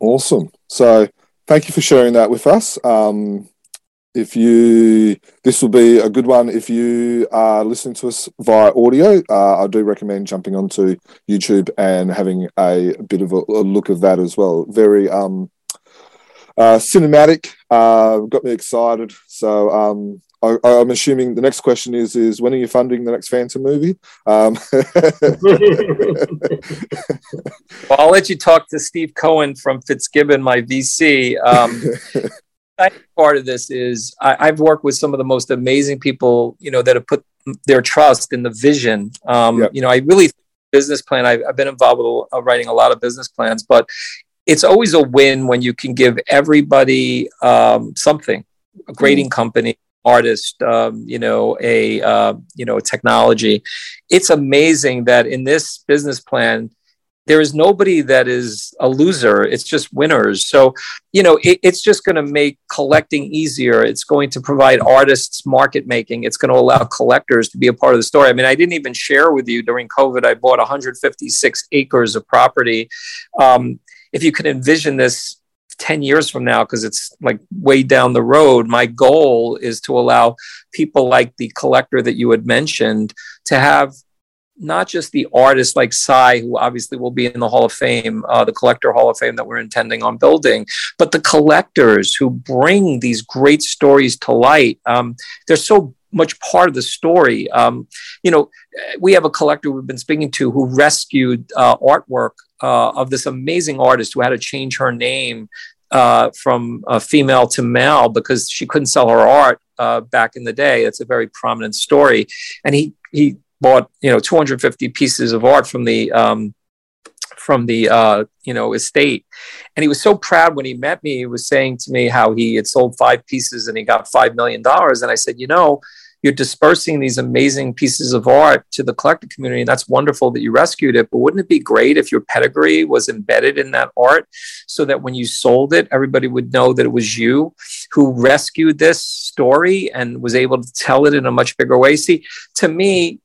Awesome. So thank you for sharing that with us. Um, if you, this will be a good one if you are listening to us via audio. Uh, I do recommend jumping onto YouTube and having a bit of a, a look of that as well. Very um, uh, cinematic, uh, got me excited. So um, I, am assuming the next question is is when are you funding the next Phantom movie? Um, [LAUGHS] well, I'll let you talk to Steve Cohen from Fitzgibbon, my VC. Um, [LAUGHS] part of this is I, have worked with some of the most amazing people, you know, that have put their trust in the vision. Um, yep. You know, I really business plan. I, have been involved with uh, writing a lot of business plans, but it's always a win when you can give everybody um, something, a grading mm. company, artist, um, you know, a uh, you know, technology. It's amazing that in this business plan, there is nobody that is a loser. It's just winners. So, you know, it, it's just going to make collecting easier. It's going to provide artists market making. It's going to allow collectors to be a part of the story. I mean, I didn't even share with you during COVID. I bought 156 acres of property. Um, if you can envision this 10 years from now, because it's like way down the road, my goal is to allow people like the collector that you had mentioned to have not just the artists like Sy, who obviously will be in the Hall of Fame, uh, the Collector Hall of Fame that we're intending on building, but the collectors who bring these great stories to light. Um, they're so much part of the story. Um, you know, we have a collector we've been speaking to who rescued uh, artwork uh, of this amazing artist who had to change her name uh, from female to male because she couldn't sell her art uh, back in the day. It's a very prominent story, and he he bought you know 250 pieces of art from the um, from the uh, you know estate, and he was so proud when he met me. He was saying to me how he had sold five pieces and he got five million dollars. And I said, you know, you're dispersing these amazing pieces of art to the collector community, and that's wonderful that you rescued it. But wouldn't it be great if your pedigree was embedded in that art, so that when you sold it, everybody would know that it was you who rescued this story and was able to tell it in a much bigger way? See, to me,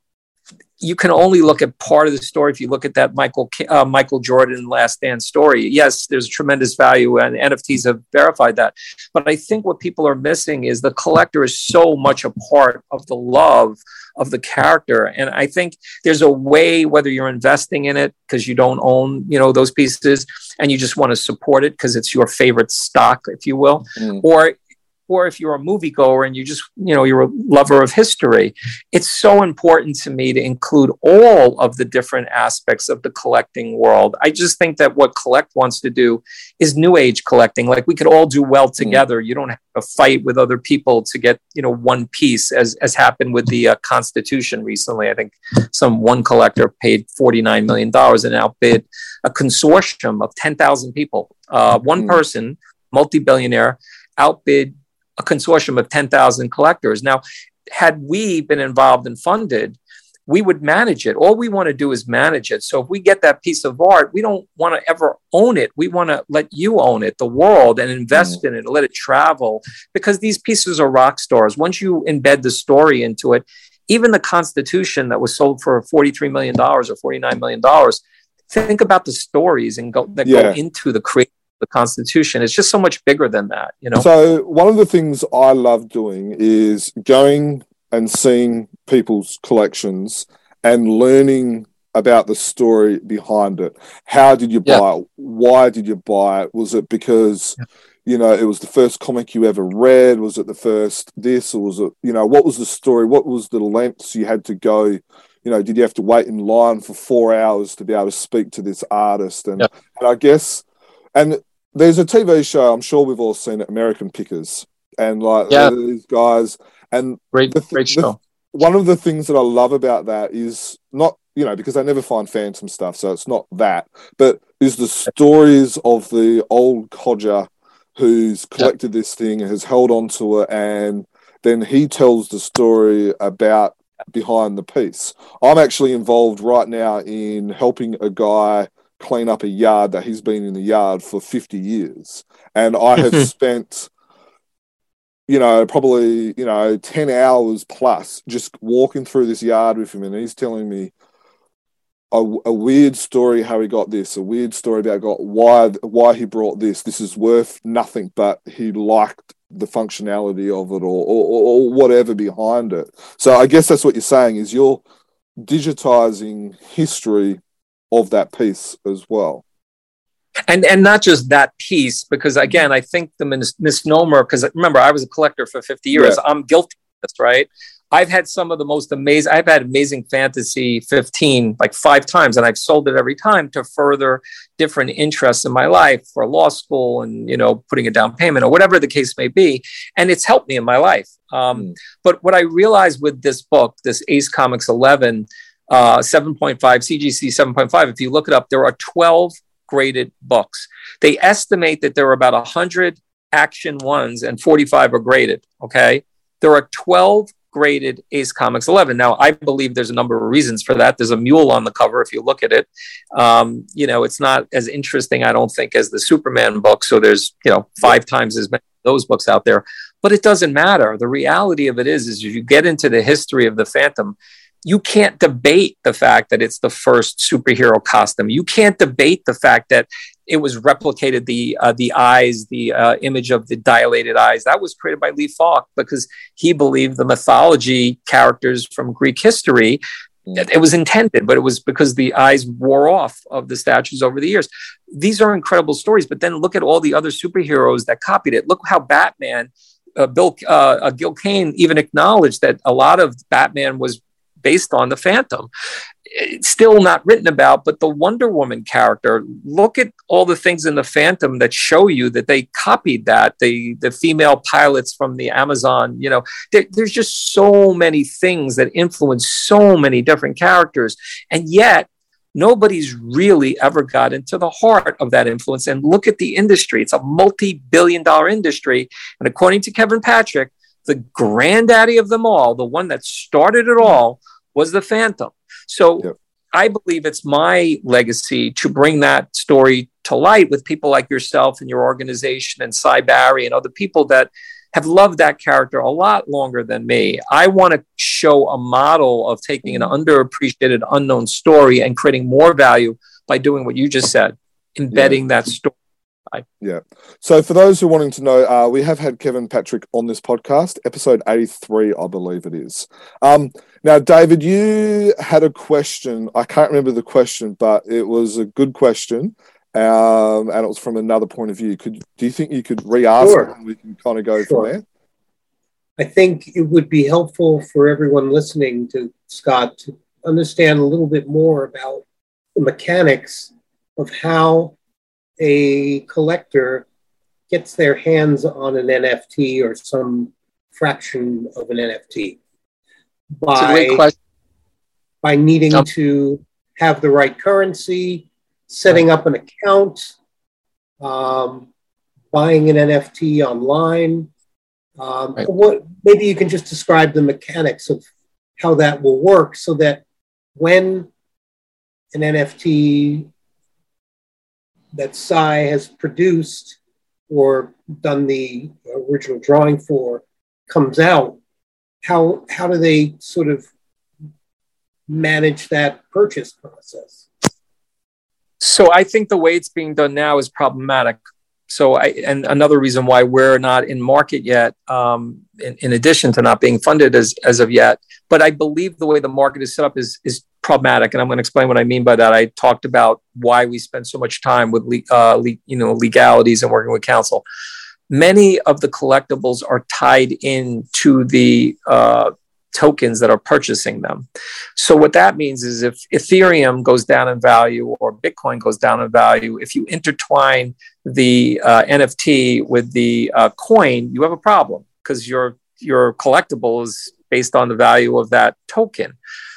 you can only look at part of the story if you look at that Michael uh, Michael Jordan Last Dance story. Yes, there's tremendous value, and NFTs have verified that. But I think what people are missing is the collector is so much a part of the love of the character, and I think there's a way whether you're investing in it because you don't own you know those pieces and you just want to support it because it's your favorite stock, if you will, mm. or or if you're a moviegoer and you just, you know, you're a lover of history, it's so important to me to include all of the different aspects of the collecting world. I just think that what Collect wants to do is new age collecting. Like we could all do well mm. together. You don't have to fight with other people to get, you know, one piece as, as happened with the uh, Constitution recently. I think some one collector paid $49 million and outbid a consortium of 10,000 people. Uh, one mm. person, multi billionaire, outbid a consortium of 10,000 collectors. Now, had we been involved and funded, we would manage it. All we want to do is manage it. So if we get that piece of art, we don't want to ever own it. We want to let you own it, the world, and invest mm. in it, let it travel, because these pieces are rock stars. Once you embed the story into it, even the Constitution that was sold for $43 million or $49 million, think about the stories and go that yeah. go into the creation the Constitution. It's just so much bigger than that, you know. So one of the things I love doing is going and seeing people's collections and learning about the story behind it. How did you buy yeah. it? Why did you buy it? Was it because yeah. you know it was the first comic you ever read? Was it the first this, or was it you know what was the story? What was the lengths you had to go? You know, did you have to wait in line for four hours to be able to speak to this artist? And, yeah. and I guess, and there's a TV show I'm sure we've all seen it, American Pickers, and like yeah. these guys. And great, th- great show. One of the things that I love about that is not you know because they never find phantom stuff, so it's not that, but is the stories of the old codger who's collected this thing, and has held on to it, and then he tells the story about behind the piece. I'm actually involved right now in helping a guy clean up a yard that he's been in the yard for 50 years. And I have [LAUGHS] spent, you know, probably, you know, 10 hours plus just walking through this yard with him. And he's telling me a, a, weird story how he got this, a weird story about got why why he brought this. This is worth nothing, but he liked the functionality of it or, or, or whatever behind it. So I guess that's what you're saying is you're digitizing history of that piece as well and and not just that piece because again i think the mis- misnomer because remember i was a collector for 50 years yeah. i'm guilty of this right I've had some of the most amazing, I've had amazing fantasy 15 like five times, and I've sold it every time to further different interests in my life for law school and, you know, putting a down payment or whatever the case may be. And it's helped me in my life. Um, mm. But what I realized with this book, this Ace Comics 11, uh, 7.5, CGC 7.5, if you look it up, there are 12 graded books. They estimate that there are about 100 action ones and 45 are graded. Okay. There are 12 graded Ace Comics 11. Now, I believe there's a number of reasons for that. There's a mule on the cover if you look at it. Um, you know, it's not as interesting, I don't think, as the Superman book. So there's, you know, five times as many those books out there. But it doesn't matter. The reality of it is, is you get into the history of the Phantom, you can't debate the fact that it's the first superhero costume. You can't debate the fact that it was replicated the uh, the eyes, the uh, image of the dilated eyes. That was created by Lee Falk because he believed the mythology characters from Greek history. It was intended, but it was because the eyes wore off of the statues over the years. These are incredible stories. But then look at all the other superheroes that copied it. Look how Batman, uh, Bill uh, uh, Gil Kane even acknowledged that a lot of Batman was based on the Phantom. It's still not written about, but the Wonder Woman character, look at all the things in the Phantom that show you that they copied that. The the female pilots from the Amazon, you know, there, there's just so many things that influence so many different characters. And yet nobody's really ever got into the heart of that influence. And look at the industry. It's a multi-billion dollar industry. And according to Kevin Patrick, the granddaddy of them all, the one that started it all, was the Phantom. So yep. I believe it's my legacy to bring that story to light with people like yourself and your organization and Sy Barry and other people that have loved that character a lot longer than me. I want to show a model of taking an underappreciated, unknown story and creating more value by doing what you just said, embedding yeah. that story yeah. So for those who are wanting to know, uh, we have had Kevin Patrick on this podcast, episode 83, I believe it is. Um, now, David, you had a question. I can't remember the question, but it was a good question. Um, and it was from another point of view. Could do you think you could re-ask sure. it and we can kind of go sure. from there? I think it would be helpful for everyone listening to Scott to understand a little bit more about the mechanics of how a collector gets their hands on an NFT or some fraction of an NFT by, by needing to have the right currency, setting up an account, um, buying an NFT online. Um, right. What maybe you can just describe the mechanics of how that will work, so that when an NFT that Sy has produced or done the original drawing for comes out, how how do they sort of manage that purchase process? So I think the way it's being done now is problematic. So I and another reason why we're not in market yet, um, in, in addition to not being funded as as of yet, but I believe the way the market is set up is is problematic, and I'm going to explain what I mean by that. I talked about why we spend so much time with uh, le- you know legalities and working with counsel. Many of the collectibles are tied into the uh, tokens that are purchasing them. So what that means is if Ethereum goes down in value or Bitcoin goes down in value, if you intertwine the uh, NFT with the uh, coin, you have a problem because your your collectible is based on the value of that token.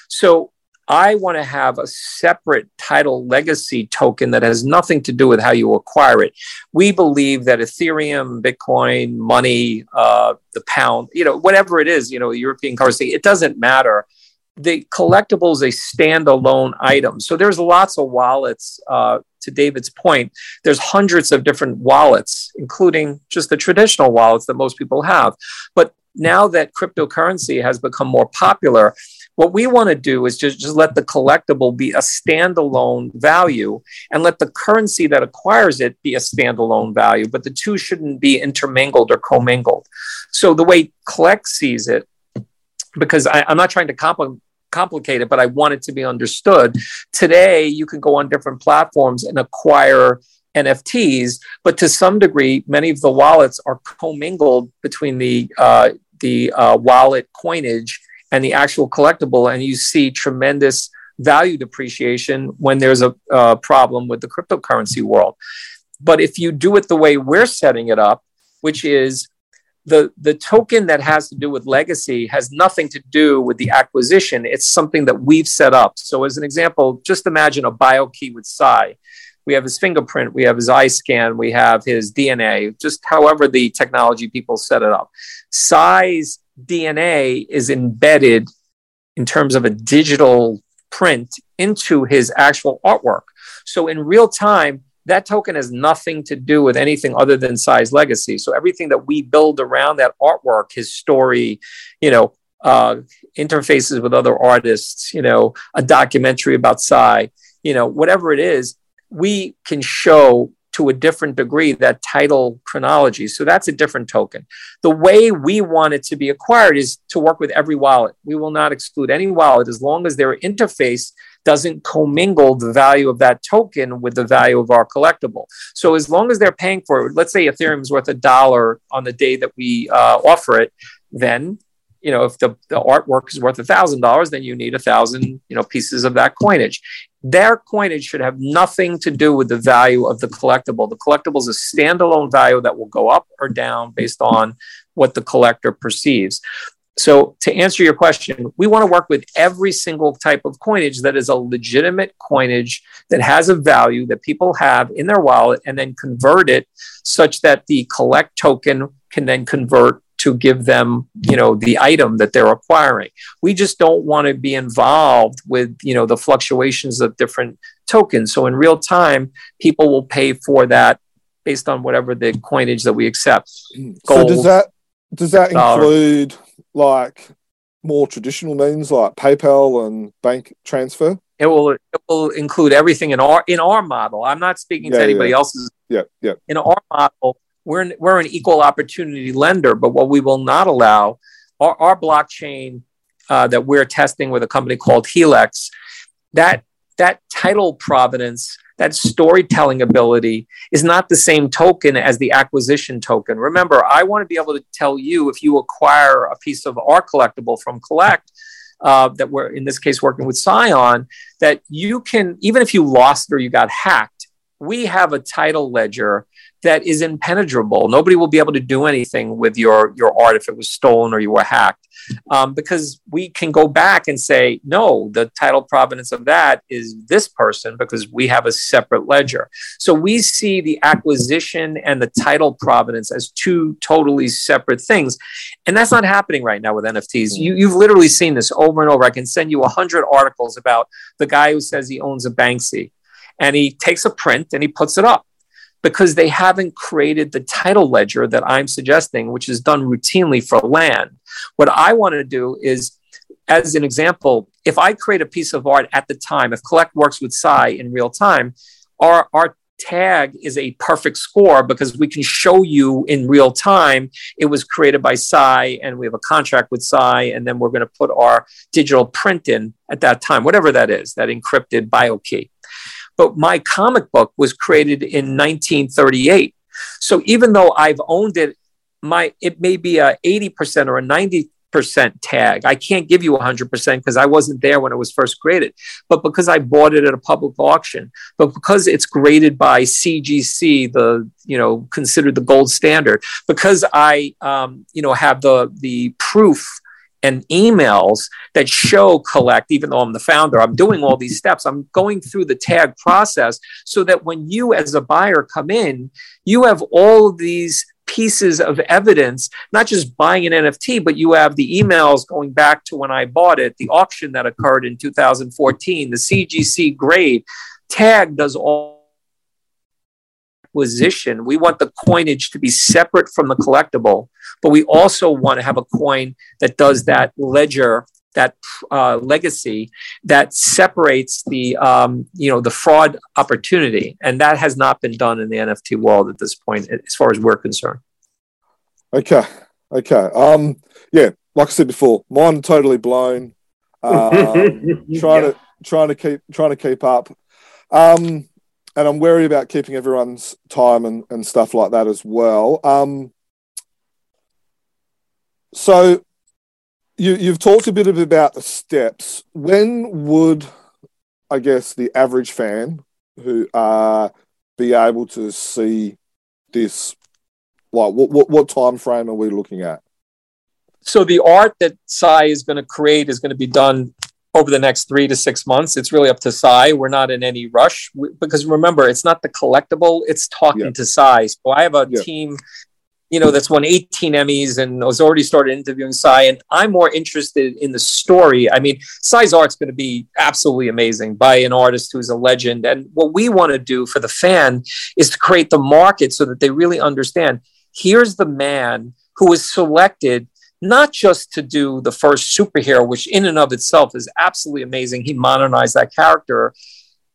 So I want to have a separate title legacy token that has nothing to do with how you acquire it. We believe that Ethereum, Bitcoin, money, uh, the pound, you know, whatever it is, you know, European currency, it doesn't matter. The collectible is a standalone item. So there's lots of wallets. Uh, to David's point, there's hundreds of different wallets, including just the traditional wallets that most people have. But now that cryptocurrency has become more popular, What we want to do is just, just let the collectible be a standalone value and let the currency that acquires it be a standalone value, but the two shouldn't be intermingled or commingled. So the way Collect sees it, because I, am not trying to compl- complicate it, but I want it to be understood. Today, you can go on different platforms and acquire NFTs, but to some degree, many of the wallets are commingled between the uh, the uh, wallet coinage and the actual collectible, and you see tremendous value depreciation when there's a, a problem with the cryptocurrency world. But if you do it the way we're setting it up, which is the, the token that has to do with legacy has nothing to do with the acquisition. It's something that we've set up. So, as an example, just imagine a BioKey with Sy. We have his fingerprint, we have his eye scan, we have his DNA, just however the technology people set it up. Sy's DNA is embedded in terms of a digital print into his actual artwork. So in real time, that token has nothing to do with anything other than Sy's legacy. So everything that we build around that artwork, his story, you know, uh, interfaces with other artists, you know, a documentary about Sy, you know, whatever it is, we can show to a different degree that title chronology. So that's a different token. The way we want it to be acquired is to work with every wallet. We will not exclude any wallet as long as their interface doesn't commingle the value of that token with the value of our collectible. So as long as they're paying for it, let's say Ethereum is worth a dollar on the day that we uh, offer it, then you know if the, the artwork is worth a thousand dollars then you need a thousand you know pieces of that coinage. Their coinage should have nothing to do with the value of the collectible. The collectible is a standalone value that will go up or down based on what the collector perceives. So, to answer your question, we want to work with every single type of coinage that is a legitimate coinage that has a value that people have in their wallet and then convert it such that the collect token can then convert to give them you know the item that they're acquiring we just don't want to be involved with you know the fluctuations of different tokens so in real time people will pay for that based on whatever the coinage that we accept Gold, so does that does that include like more traditional means like PayPal and bank transfer? It will it will include everything in our in our model. I'm not speaking yeah, to anybody yeah. else's. Yeah, yeah. In our model, we're we're an equal opportunity lender, but what we will not allow our, our blockchain uh, that we're testing with a company called Helix, that that title provenance that storytelling ability is not the same token as the acquisition token. Remember, I want to be able to tell you if you acquire a piece of our collectible from Collect, uh, that we're in this case working with Scion, that you can, even if you lost or you got hacked, we have a title ledger that is impenetrable. Nobody will be able to do anything with your, your art if it was stolen or you were hacked. Um, because we can go back and say, no, the title provenance of that is this person because we have a separate ledger. So we see the acquisition and the title provenance as two totally separate things. And that's not happening right now with NFTs. You, you've literally seen this over and over. I can send you 100 articles about the guy who says he owns a Banksy and he takes a print and he puts it up because they haven't created the title ledger that I'm suggesting, which is done routinely for land. What I want to do is, as an example, if I create a piece of art at the time, if Collect works with Sy in real time, our, our tag is a perfect score because we can show you in real time it was created by Sy and we have a contract with Sy, and then we're going to put our digital print in at that time, whatever that is, that encrypted bio key. But my comic book was created in 1938. So even though I've owned it, my it may be a 80% or a 90 percent tag. I can't give you 100% because I wasn't there when it was first created, but because I bought it at a public auction, but because it's graded by CGC, the you know considered the gold standard, because I um, you know have the the proof and emails that show collect, even though I'm the founder, I'm doing all these steps. I'm going through the tag process so that when you, as a buyer, come in, you have all these pieces of evidence, not just buying an NFT, but you have the emails going back to when I bought it, the auction that occurred in 2014, the CGC grade. Tag does all acquisition, we want the coinage to be separate from the collectible, but we also want to have a coin that does that ledger that uh, legacy that separates the um, you know the fraud opportunity, and that has not been done in the NFT world at this point, as far as we're concerned. Okay, okay, um, yeah, like I said before, mine totally blown. [LAUGHS] Um, trying yeah. to trying to keep trying to keep up, um, and I'm wary about keeping everyone's time and, and stuff like that as well. Um, so you, you've talked a bit about the steps. When would, I guess, the average fan who uh, be able to see this? Like, what, what, what time frame are we looking at? So the art that Sy is going to create is going to be done over the next three to six months. It's really up to Sy. We're not in any rush because remember, it's not the collectible; it's talking yeah. to Sy. So I have a yeah. team you know, that's won 18 Emmys and has already started interviewing Sy. And I'm more interested in the story. I mean, Sy's art's going to be absolutely amazing by an artist who's a legend. And what we want to do for the fan is to create the market so that they really understand here's the man who was selected not just to do the first superhero, which in and of itself is absolutely amazing. He modernized that character,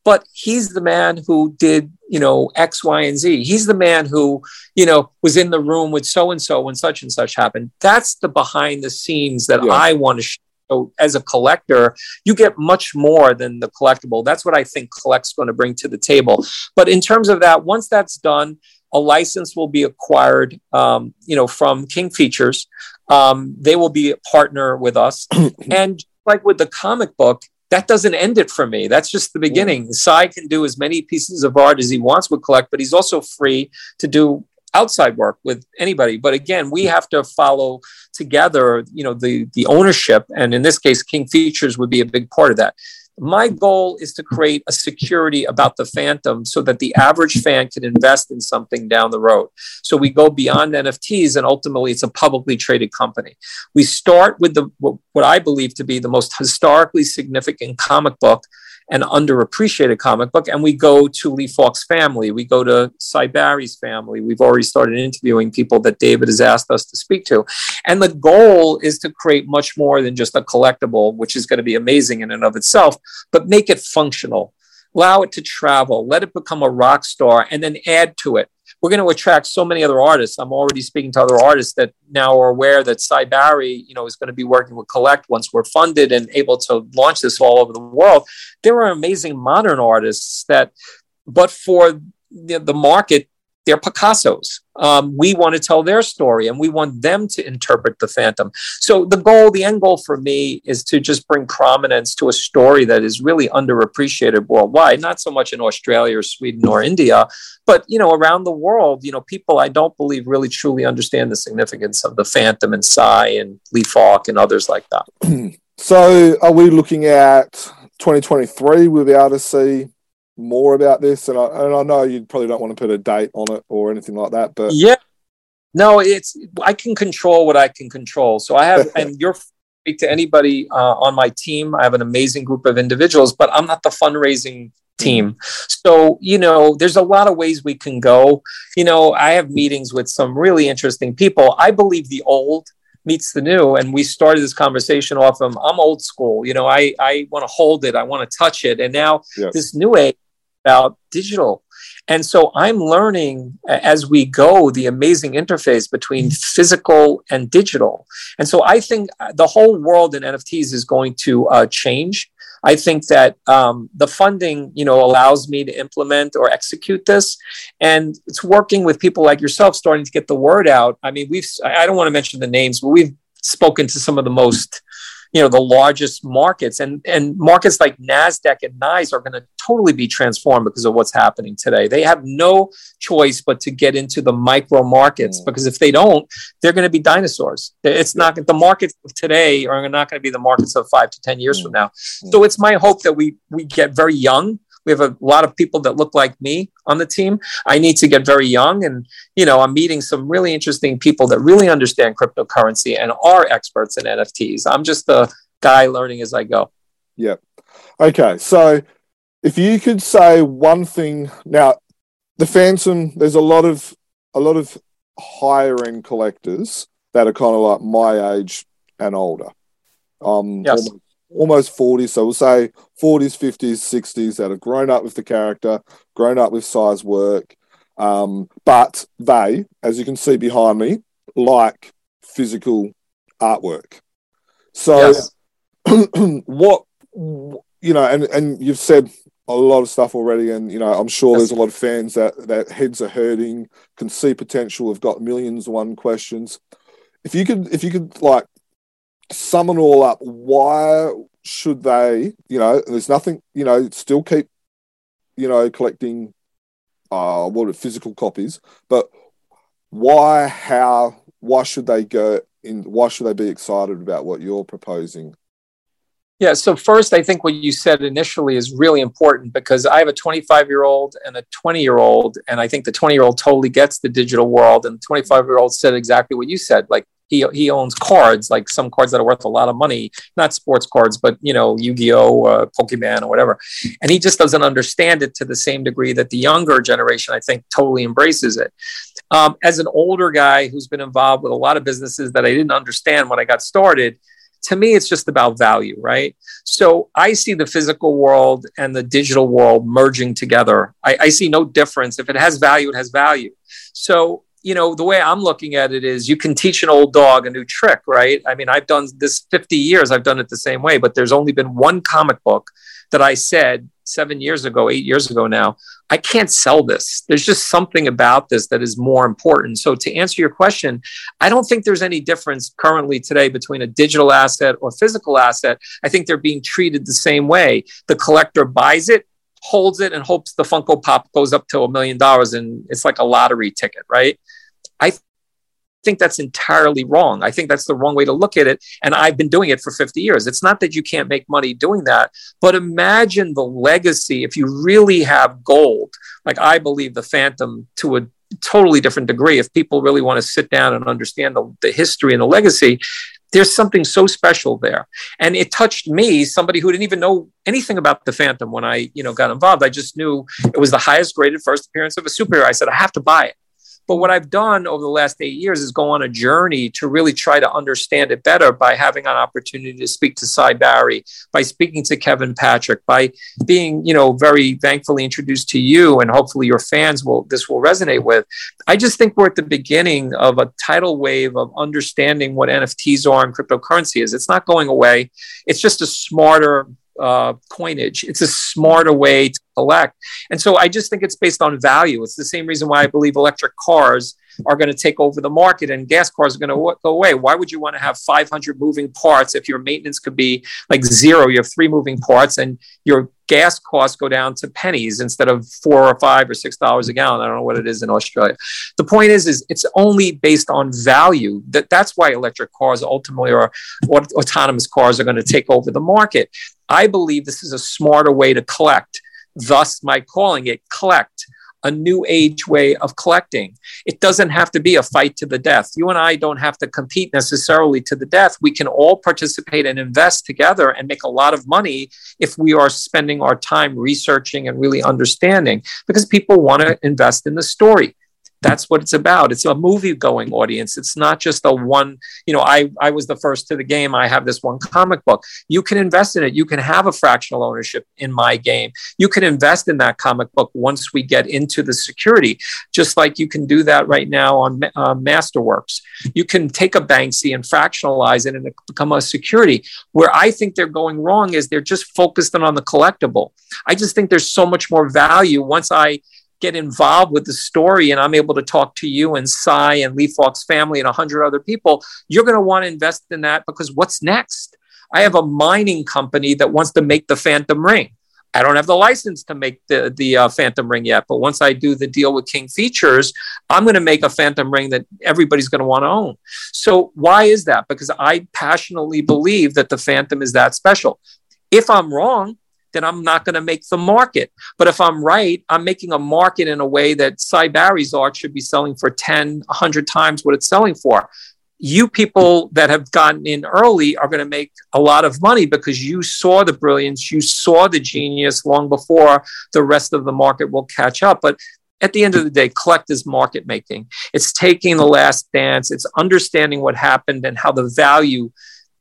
but he's the man who did you know x y and z. He's the man who you know was in the room with so and so when such and such happened. That's the behind the scenes that yeah. i want to show as a collector. You get much more than the collectible. That's what i think collect's going to bring to the table. But in terms of that once that's done a license will be acquired um, you know from king features um, they will be a partner with us [CLEARS THROAT] and like with the comic book that doesn't end it for me. That's just the beginning. Yeah. Sy can do as many pieces of art as he wants with collect, but he's also free to do outside work with anybody. But again, we have to follow together, you know, the the ownership, and in this case, King Features would be a big part of that. My goal is to create a security about the phantom so that the average fan can invest in something down the road. So we go beyond NFTs and ultimately it's a publicly traded company. We start with the what I believe to be the most historically significant comic book an underappreciated comic book. And we go to Lee Falk's family. We go to Sy Barry's family. We've already started interviewing people that David has asked us to speak to. And the goal is to create much more than just a collectible, which is going to be amazing in and of itself, but make it functional. Allow it to travel, let it become a rock star, and then add to it we're going to attract so many other artists. I'm already speaking to other artists that now are aware that Sy Barry, you know, is going to be working with Collect once we're funded and able to launch this all over the world. There are amazing modern artists that, but for the, the market, they're Picasso's. Um, we want to tell their story and we want them to interpret the phantom. So the goal, the end goal for me is to just bring prominence to a story that is really underappreciated worldwide, not so much in Australia or Sweden or India, but you know, around the world, you know, people I don't believe really truly understand the significance of the phantom and Sy and Lee Falk and others like that. [CLEARS THROAT] so are we looking at 2023 we'll be able to see more about this? And I, and I know you probably don't want to put a date on it or anything like that, but yeah, no, it's I can control what I can control. So I have, [LAUGHS] and you're speak to anybody uh, on my team. I have an amazing group of individuals, but I'm not the fundraising team. So, you know, there's a lot of ways we can go. You know, I have meetings with some really interesting people. I believe the old meets the new and we started this conversation off of i'm old school you know i i want to hold it i want to touch it and now yeah. this new age about digital. And so i'm learning as we go the amazing interface between physical and digital. And so i think the whole world in nfts is going to uh, change. I think that um, the funding, you know, allows me to implement or execute this, and it's working with people like yourself, starting to get the word out. I mean, we've I don't want to mention the names, but we've spoken to some of the most you know the largest markets. And and markets like nasdaq and NYSE are going to totally be transformed because of what's happening today. They have no choice but to get into the micro markets mm. because if they don't they're going to be dinosaurs. It's not the markets of today are not going to be the markets of five to ten years mm. from now. Mm. so it's my hope that we we get very young. We have a lot of people that look like me on the team. I need to get very young, and you know, I'm meeting some really interesting people that really understand cryptocurrency and are experts in NFTs. I'm just a guy learning as I go. Yeah. Okay. So, if you could say one thing now, the Phantom, there's a lot of a lot of higher end collectors that are kind of like my age and older. Um, Yes. almost, almost 40. So we'll say 40s, 50s, 60s that have grown up with the character, grown up with Sy's work. Um, but they, as you can see behind me, like physical artwork. So yes. [CLEARS THROAT] what you know, and and you've said a lot of stuff already, and you know, I'm sure there's a lot of fans that that heads are hurting, can see potential, have got millions one questions. If you could, if you could, like sum it all up, why should they? You know, there's nothing. You know, still keep, you know, collecting, uh, what are physical copies, but why, how, why should they go in? Why should they be excited about what you're proposing? Yeah. So first, I think what you said initially is really important because I have a 25 year old and a 20 year old, and I think the 20 year old totally gets the digital world, and the 25 year old said exactly what you said. Like he he owns cards, like some cards that are worth a lot of money, not sports cards, but you know Yu-Gi-Oh, uh, Pokemon, or whatever, and he just doesn't understand it to the same degree that the younger generation, I think, totally embraces it. Um, as an older guy who's been involved with a lot of businesses that I didn't understand when I got started to me, it's just about value, right? So I see the physical world and the digital world merging together. I, I, see no difference. If it has value, it has value. So, you know, the way I'm looking at it is you can teach an old dog a new trick, right? I mean, I've done this 50 years, I've done it the same way, but there's only been one comic book that I said seven years ago, eight years ago now, I can't sell this. There's just something about this that is more important. So, to answer your question, I don't think there's any difference currently today between a digital asset or physical asset. I think they're being treated the same way. The collector buys it, holds it, and hopes the Funko Pop goes up to a million dollars and it's like a lottery ticket, right? I think that's entirely wrong. I think that's the wrong way to look at it. And I've been doing it for 50 years. It's not that you can't make money doing that, but imagine the legacy if you really have gold. Like I believe the Phantom to a totally different degree. If people really want to sit down and understand the, the history and the legacy, there's something so special there. And it touched me somebody who didn't even know anything about the phantom when i you know got involved. I just knew it was the highest graded first appearance of a superhero. I said i have to buy it but what I've done over the last eight years is go on a journey to really try to understand it better by having an opportunity to speak to Sy Barry, by speaking to Kevin Patrick, by being, you know, very thankfully introduced to you, and hopefully your fans will this will resonate with. I just think we're at the beginning of a tidal wave of understanding what NFTs are and cryptocurrency is. It's not going away. It's just a smarter uh, coinage. It's a smarter way to collect. And so I just think it's based on value. It's the same reason why I believe electric cars are going to take over the market and gas cars are going to go away. Why would you want to have 500 moving parts if your maintenance could be like zero? You have three moving parts and your gas costs go down to pennies instead of four or five or six dollars a gallon. I don't know what it is in Australia. The point is, is it's only based on value. That that's why electric cars ultimately or autonomous cars are going to take over the market. I believe this is a smarter way to collect. Thus, my calling it collect a new age way of collecting. It doesn't have to be a fight to the death. You and I don't have to compete necessarily to the death. We can all participate and invest together and make a lot of money if we are spending our time researching and really understanding because people want to invest in the story that's what it's about. It's a movie going audience. It's not just a one you know i i was the first to the game. I have this one comic book. You can invest in it. You can have a fractional ownership in my game. You can invest in that comic book once we get into the security just like you can do that right now on uh, masterworks. You can take a banksy and fractionalize it and become a security. Where i think they're going wrong is they're just focused on the collectible. I just think there's so much more value once i get involved with the story and I'm able to talk to you and Sy and Lee Falk's family and a hundred other people, you're going to want to invest in that because what's next? I have a mining company that wants to make the Phantom Ring. I don't have the license to make the the uh, Phantom Ring yet, but once I do the deal with King Features, I'm going to make a Phantom Ring that everybody's going to want to own. So why is that? Because I passionately believe that the Phantom is that special. If I'm wrong, then I'm not going to make the market. But if I'm right, I'm making a market in a way that Sy Barry's art should be selling for 10, 100 times what it's selling for. You people that have gotten in early are going to make a lot of money because you saw the brilliance, you saw the genius long before the rest of the market will catch up. But at the end of the day, collect is market making. It's taking the last dance, it's understanding what happened and how the value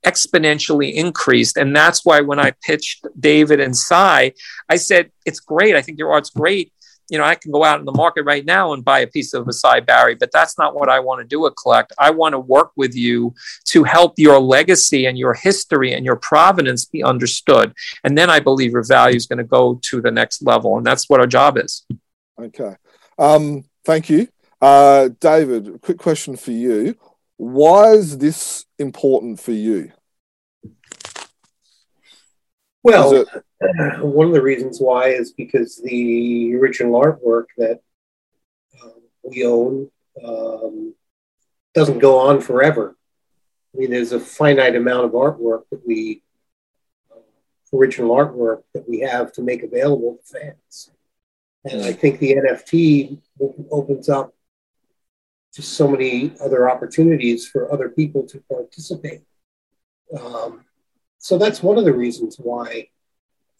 exponentially increased. And that's why when I pitched David and Sy, I said, it's great. I think your art's great. You know, I can go out in the market right now and buy a piece of a Sy Barry, but that's not what I want to do at Collect. I want to work with you to help your legacy and your history and your provenance be understood. And then I believe your value is going to go to the next level. And that's what our job is. Okay. Um, thank you. Uh, David, quick question for you. Why is this important for you? Well, it- one of the reasons why is because the original artwork that um, we own um, doesn't go on forever. I mean, there's a finite amount of artwork that we, uh, original artwork that we have to make available to fans. And I think the NFT opens up just so many other opportunities for other people to participate. Um, so that's one of the reasons why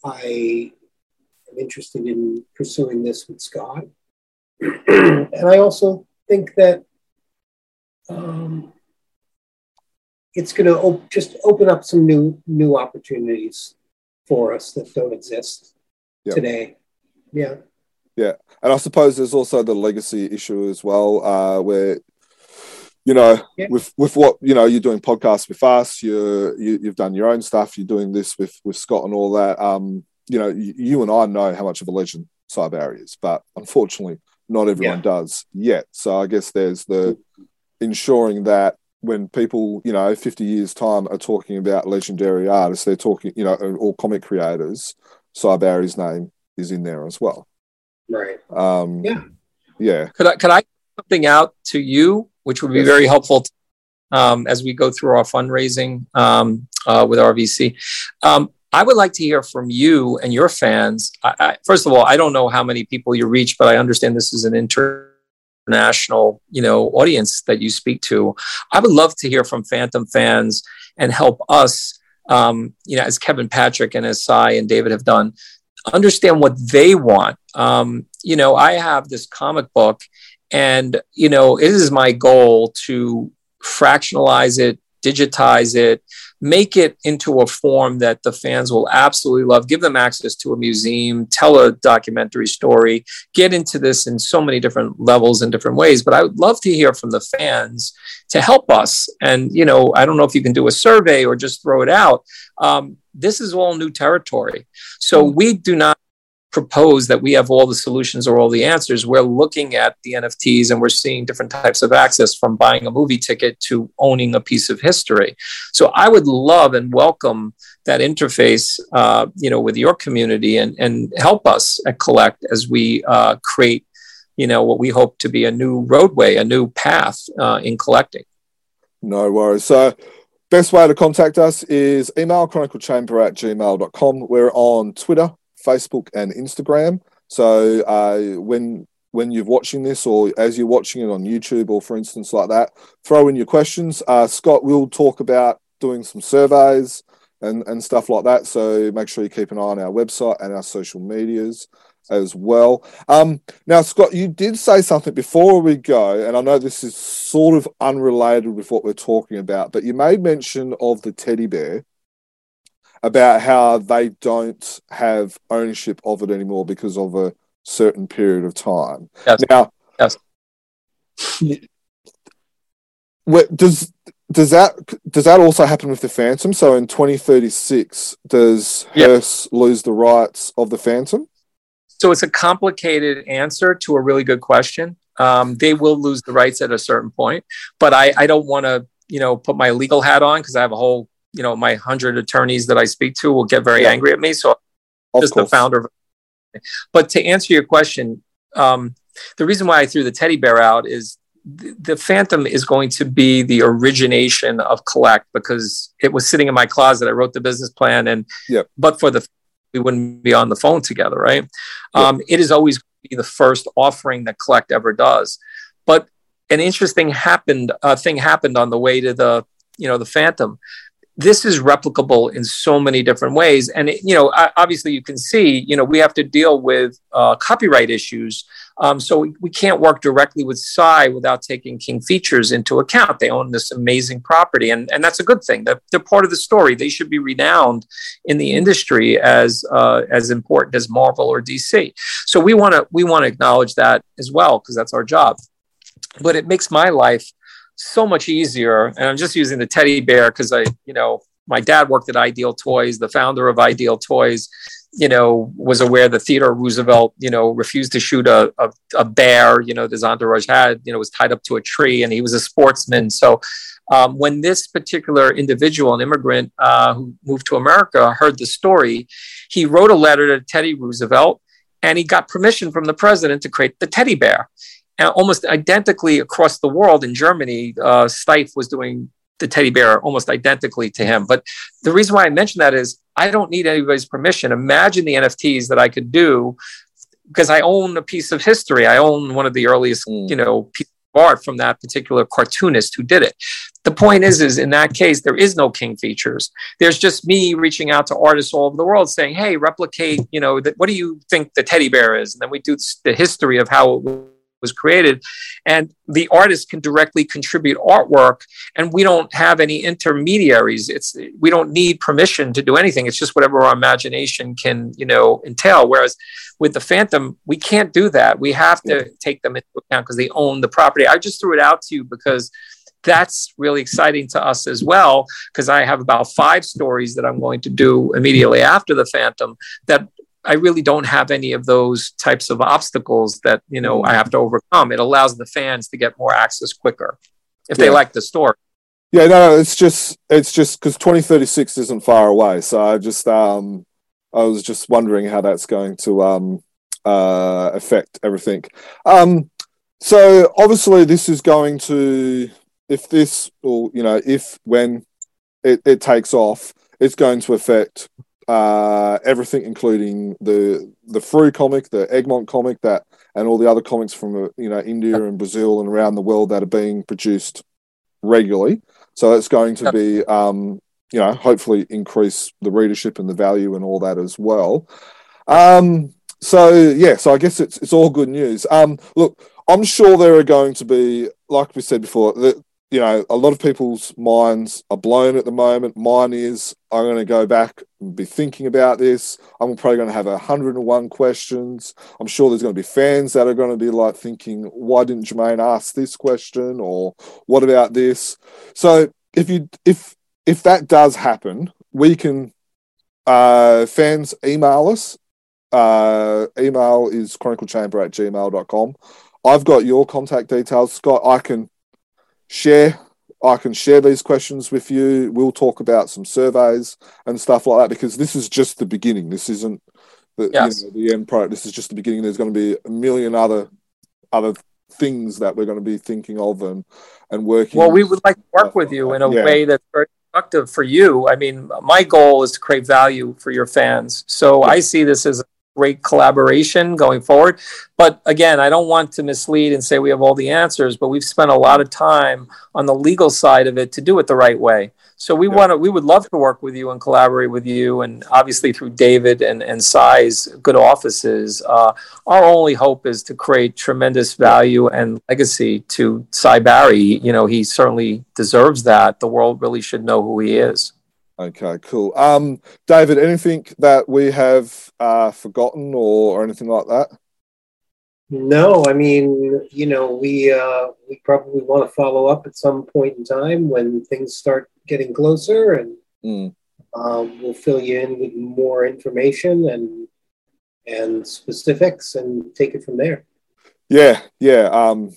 I am interested in pursuing this with Scott. [CLEARS THROAT] and I also think that um, it's going to op- just open up some new new opportunities for us that don't exist yep. today. Yeah. Yeah, and I suppose there's also the legacy issue as well, uh, where you know, yeah. with with what you know, you're doing podcasts with us, you're you, you have done your own stuff, you're doing this with with Scott and all that. Um, you know, you, you and I know how much of a legend Sy Barry is, but unfortunately, not everyone yeah. does yet. So I guess there's the ensuring that when people, you know, 50 years time are talking about legendary artists, they're talking, you know, all comic creators. Sy Barry's name is in there as well. Right. Um, yeah. Yeah. Could I could I something out to you, which would be yes. very helpful to, um, as we go through our fundraising um, uh, with RVC. Um, I would like to hear from you and your fans. I, I, first of all, I don't know how many people you reach, but I understand this is an international, you know, audience that you speak to. I would love to hear from Phantom fans and help us, um, you know, as Kevin Patrick and as Sy and David have done, understand what they want. Um, you know, I have this comic book, and you know, it is my goal to fractionalize it, digitize it, make it into a form that the fans will absolutely love, give them access to a museum, tell a documentary story, get into this in so many different levels and different ways. But I would love to hear from the fans to help us. And, you know, I don't know if you can do a survey or just throw it out. Um, this is all new territory. So we do not propose that we have all the solutions or all the answers. We're looking at the NFTs and we're seeing different types of access from buying a movie ticket to owning a piece of history. So I would love and welcome that interface, uh, you know, with your community and, and help us at Collect as we uh, create, you know, what we hope to be a new roadway, a new path uh, in collecting. No worries. So best way to contact us is email chroniclechamber at gmail.com. We're on Twitter, Facebook, and Instagram. So uh, when when you're watching this, or as you're watching it on YouTube, or for instance like that, throw in your questions. Uh, Scott will talk about doing some surveys and and stuff like that. So make sure you keep an eye on our website and our social medias as well. Um, now, Scott, you did say something before we go, and I know this is sort of unrelated with what we're talking about, but you made mention of the teddy bear about how they don't have ownership of it anymore because of a certain period of time. Yes. Now, yes. does does that does that also happen with the Phantom? So in 2036, does yep. Hearst lose the rights of the Phantom? So it's a complicated answer to a really good question. Um, they will lose the rights at a certain point, but I, I don't want to, you know, put my legal hat on because I have a whole you know my hundred attorneys that I speak to will get very yeah. angry at me. So I'm just the founder. But to answer your question, um, the reason why I threw the teddy bear out is the, the Phantom is going to be the origination of Collect because it was sitting in my closet. I wrote the business plan, and yep. but for the we wouldn't be on the phone together, right? Yep. Um, it is always be the first offering that Collect ever does. But an interesting happened uh, thing happened on the way to the you know the Phantom this is replicable in so many different ways. And, it, you know, obviously you can see, you know, we have to deal with uh, copyright issues. Um, so we, we, can't work directly with Sy without taking King Features into account. They own this amazing property, and, and that's a good thing. They're, they're part of the story. They should be renowned in the industry as uh, as important as Marvel or DC. So we want to we want to acknowledge that as well because that's our job. But it makes my life so much easier. And I'm just using the teddy bear because I, you know, my dad worked at Ideal Toys, the founder of Ideal Toys, you know, was aware that Theodore Roosevelt, you know, refused to shoot a, a, a bear, you know, his entourage had, you know, was tied up to a tree and he was a sportsman. So um, when this particular individual, an immigrant uh, who moved to America, heard the story, he wrote a letter to Teddy Roosevelt and he got permission from the president to create the teddy bear almost identically across the world in Germany, uh, Steiff was doing the teddy bear almost identically to him. But the reason why I mention that is I don't need anybody's permission. Imagine the NFTs that I could do because I own a piece of history. I own one of the earliest, mm. you know, pieces of art from that particular cartoonist who did it. The point is, is in that case, there is no king features. There's just me reaching out to artists all over the world saying, hey, replicate, you know, what do you think the teddy bear is? And then we do the history of how it was created. And the artist can directly contribute artwork, and we don't have any intermediaries. It's we don't need permission to do anything. It's just whatever our imagination can, you know, entail. Whereas with the Phantom, we can't do that. We have to take them into account because they own the property. I just threw it out to you because that's really exciting to us as well because I have about five stories that I'm going to do immediately after the Phantom that I really don't have any of those types of obstacles that you know I have to overcome. It allows the fans to get more access quicker if yeah. they like the story. Yeah, no, it's just it's just because 2036 isn't far away. So I just um I was just wondering how that's going to um uh affect everything. Um so obviously this is going to if this or you know if when it, it takes off, it's going to affect uh, everything, including the the Frew comic, the Egmont comic, that and all the other comics from uh, you know India and Brazil and around the world that are being produced regularly. So it's going to be, um, you know, hopefully increase the readership and the value and all that as well. Um, so yeah, so I guess it's it's all good news. Um, look, I'm sure there are going to be, like we said before, that you know, a lot of people's minds are blown at the moment. Mine is, I'm going to go back and be thinking about this. I'm probably going to have 101 questions. I'm sure there's going to be fans that are going to be like thinking, why didn't Jermaine ask this question? Or what about this? So if you, if, if that does happen, we can, uh, fans email us. Uh, email is chroniclechamber at gmail.com. I've got your contact details, Scott. I can share. I can share these questions with you. We'll talk about some surveys and stuff like that because this is just the beginning. This isn't the, yes. you know, the end product. This is just the beginning. There's going to be a million other other things that we're going to be thinking of and and working. Well, we would like to work with you in a yeah. way that's very productive for you. I mean, my goal is to create value for your fans. So yeah. I see this as great collaboration going forward. But again, I don't want to mislead and say we have all the answers, but we've spent a lot of time on the legal side of it to do it the right way. So we yeah. want to, we would love to work with you and collaborate with you, and obviously through David and and Sy's good offices. Uh, our only hope is to create tremendous value and legacy to Sy Barry. You know, he certainly deserves that. The world really should know who he is. Okay, cool. Um, David, anything that we have uh, forgotten or, or anything like that? No, I mean, you know, we uh, we probably want to follow up at some point in time when things start getting closer, and mm. um, we'll fill you in with more information and and specifics, and take it from there. Yeah, yeah. Um,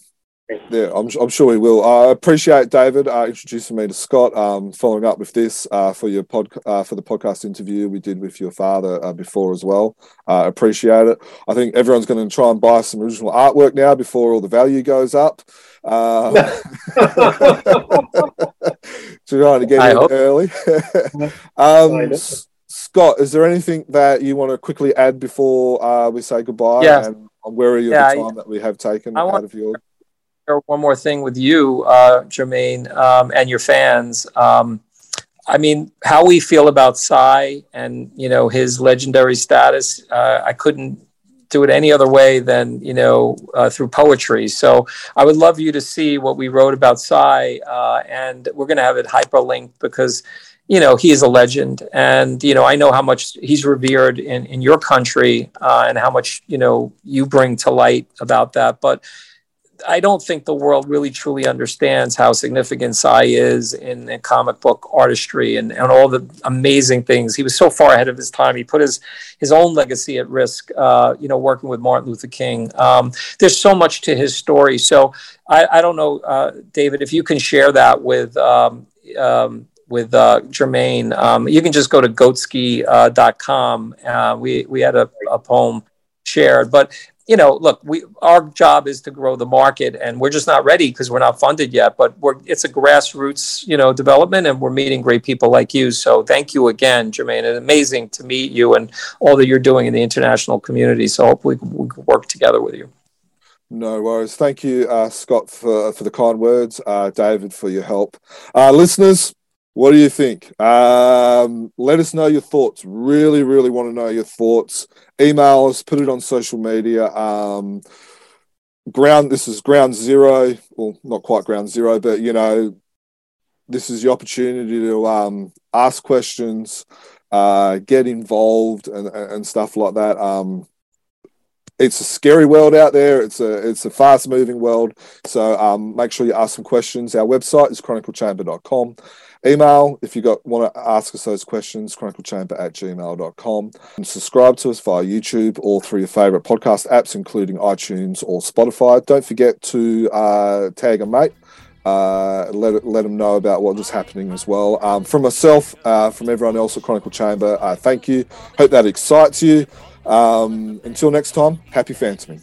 yeah, I'm, I'm sure we will. I appreciate David uh, introducing me to Scott. Um, following up with this uh, for your pod uh, for the podcast interview we did with your father uh, before as well. Uh, appreciate it. I think everyone's going to try and buy some original artwork now before all the value goes up. Uh, [LAUGHS] trying to get I in hope. early. [LAUGHS] um, Scott, is there anything that you want to quickly add before uh, we say goodbye? Yeah. And I'm wary of yeah, the time I, that we have taken I out want, of your one more thing with you, uh, Jermaine, um, and your fans. Um, I mean, how we feel about Sy and you know his legendary status, uh, I couldn't do it any other way than you know uh, through poetry. So I would love you to see what we wrote about Sy, uh, and we're going to have it hyperlinked because you know he is a legend, and you know I know how much he's revered in in your country uh, and how much you know you bring to light about that, but I don't think the world really truly understands how significant Sy is in, comic book artistry and, and all the amazing things. He was so far ahead of his time. He put his his own legacy at risk. Uh, you know, working with Martin Luther King. Um, there's so much to his story. So I, I don't know, uh, David, if you can share that with. Um, um, with uh, Jermaine, um, you can just go to goatski.com. Uh, we we had a, a poem shared, but you know, look, we our job is to grow the market, and we're just not ready because we're not funded yet. But we're it's a grassroots, you know, development, and we're meeting great people like you. So thank you again, Jermaine. It's amazing to meet you and all that you're doing in the international community. So hopefully we can work together with you. No worries. Thank you, uh, Scott, for for the kind words. Uh, David, for your help. Uh, listeners, what do you think? Um, let us know your thoughts. Really, really want to know your thoughts. Email us, put it on social media. Um, ground, this is ground zero. Well, not quite ground zero, but you know, this is the opportunity to um, ask questions, uh, get involved, and, and stuff like that. Um, it's a scary world out there. It's a it's a fast moving world. So um, make sure you ask some questions. Our website is chroniclechamber.com. Email if you got want to ask us those questions, chroniclechamber at gmail.com. And subscribe to us via YouTube or through your favorite podcast apps, including iTunes or Spotify. Don't forget to uh, tag a mate. Uh, let let them know about what was happening as well. Um, from myself, uh, from everyone else at Chronicle Chamber, uh, thank you. Hope that excites you. Um, until next time, happy phantoming.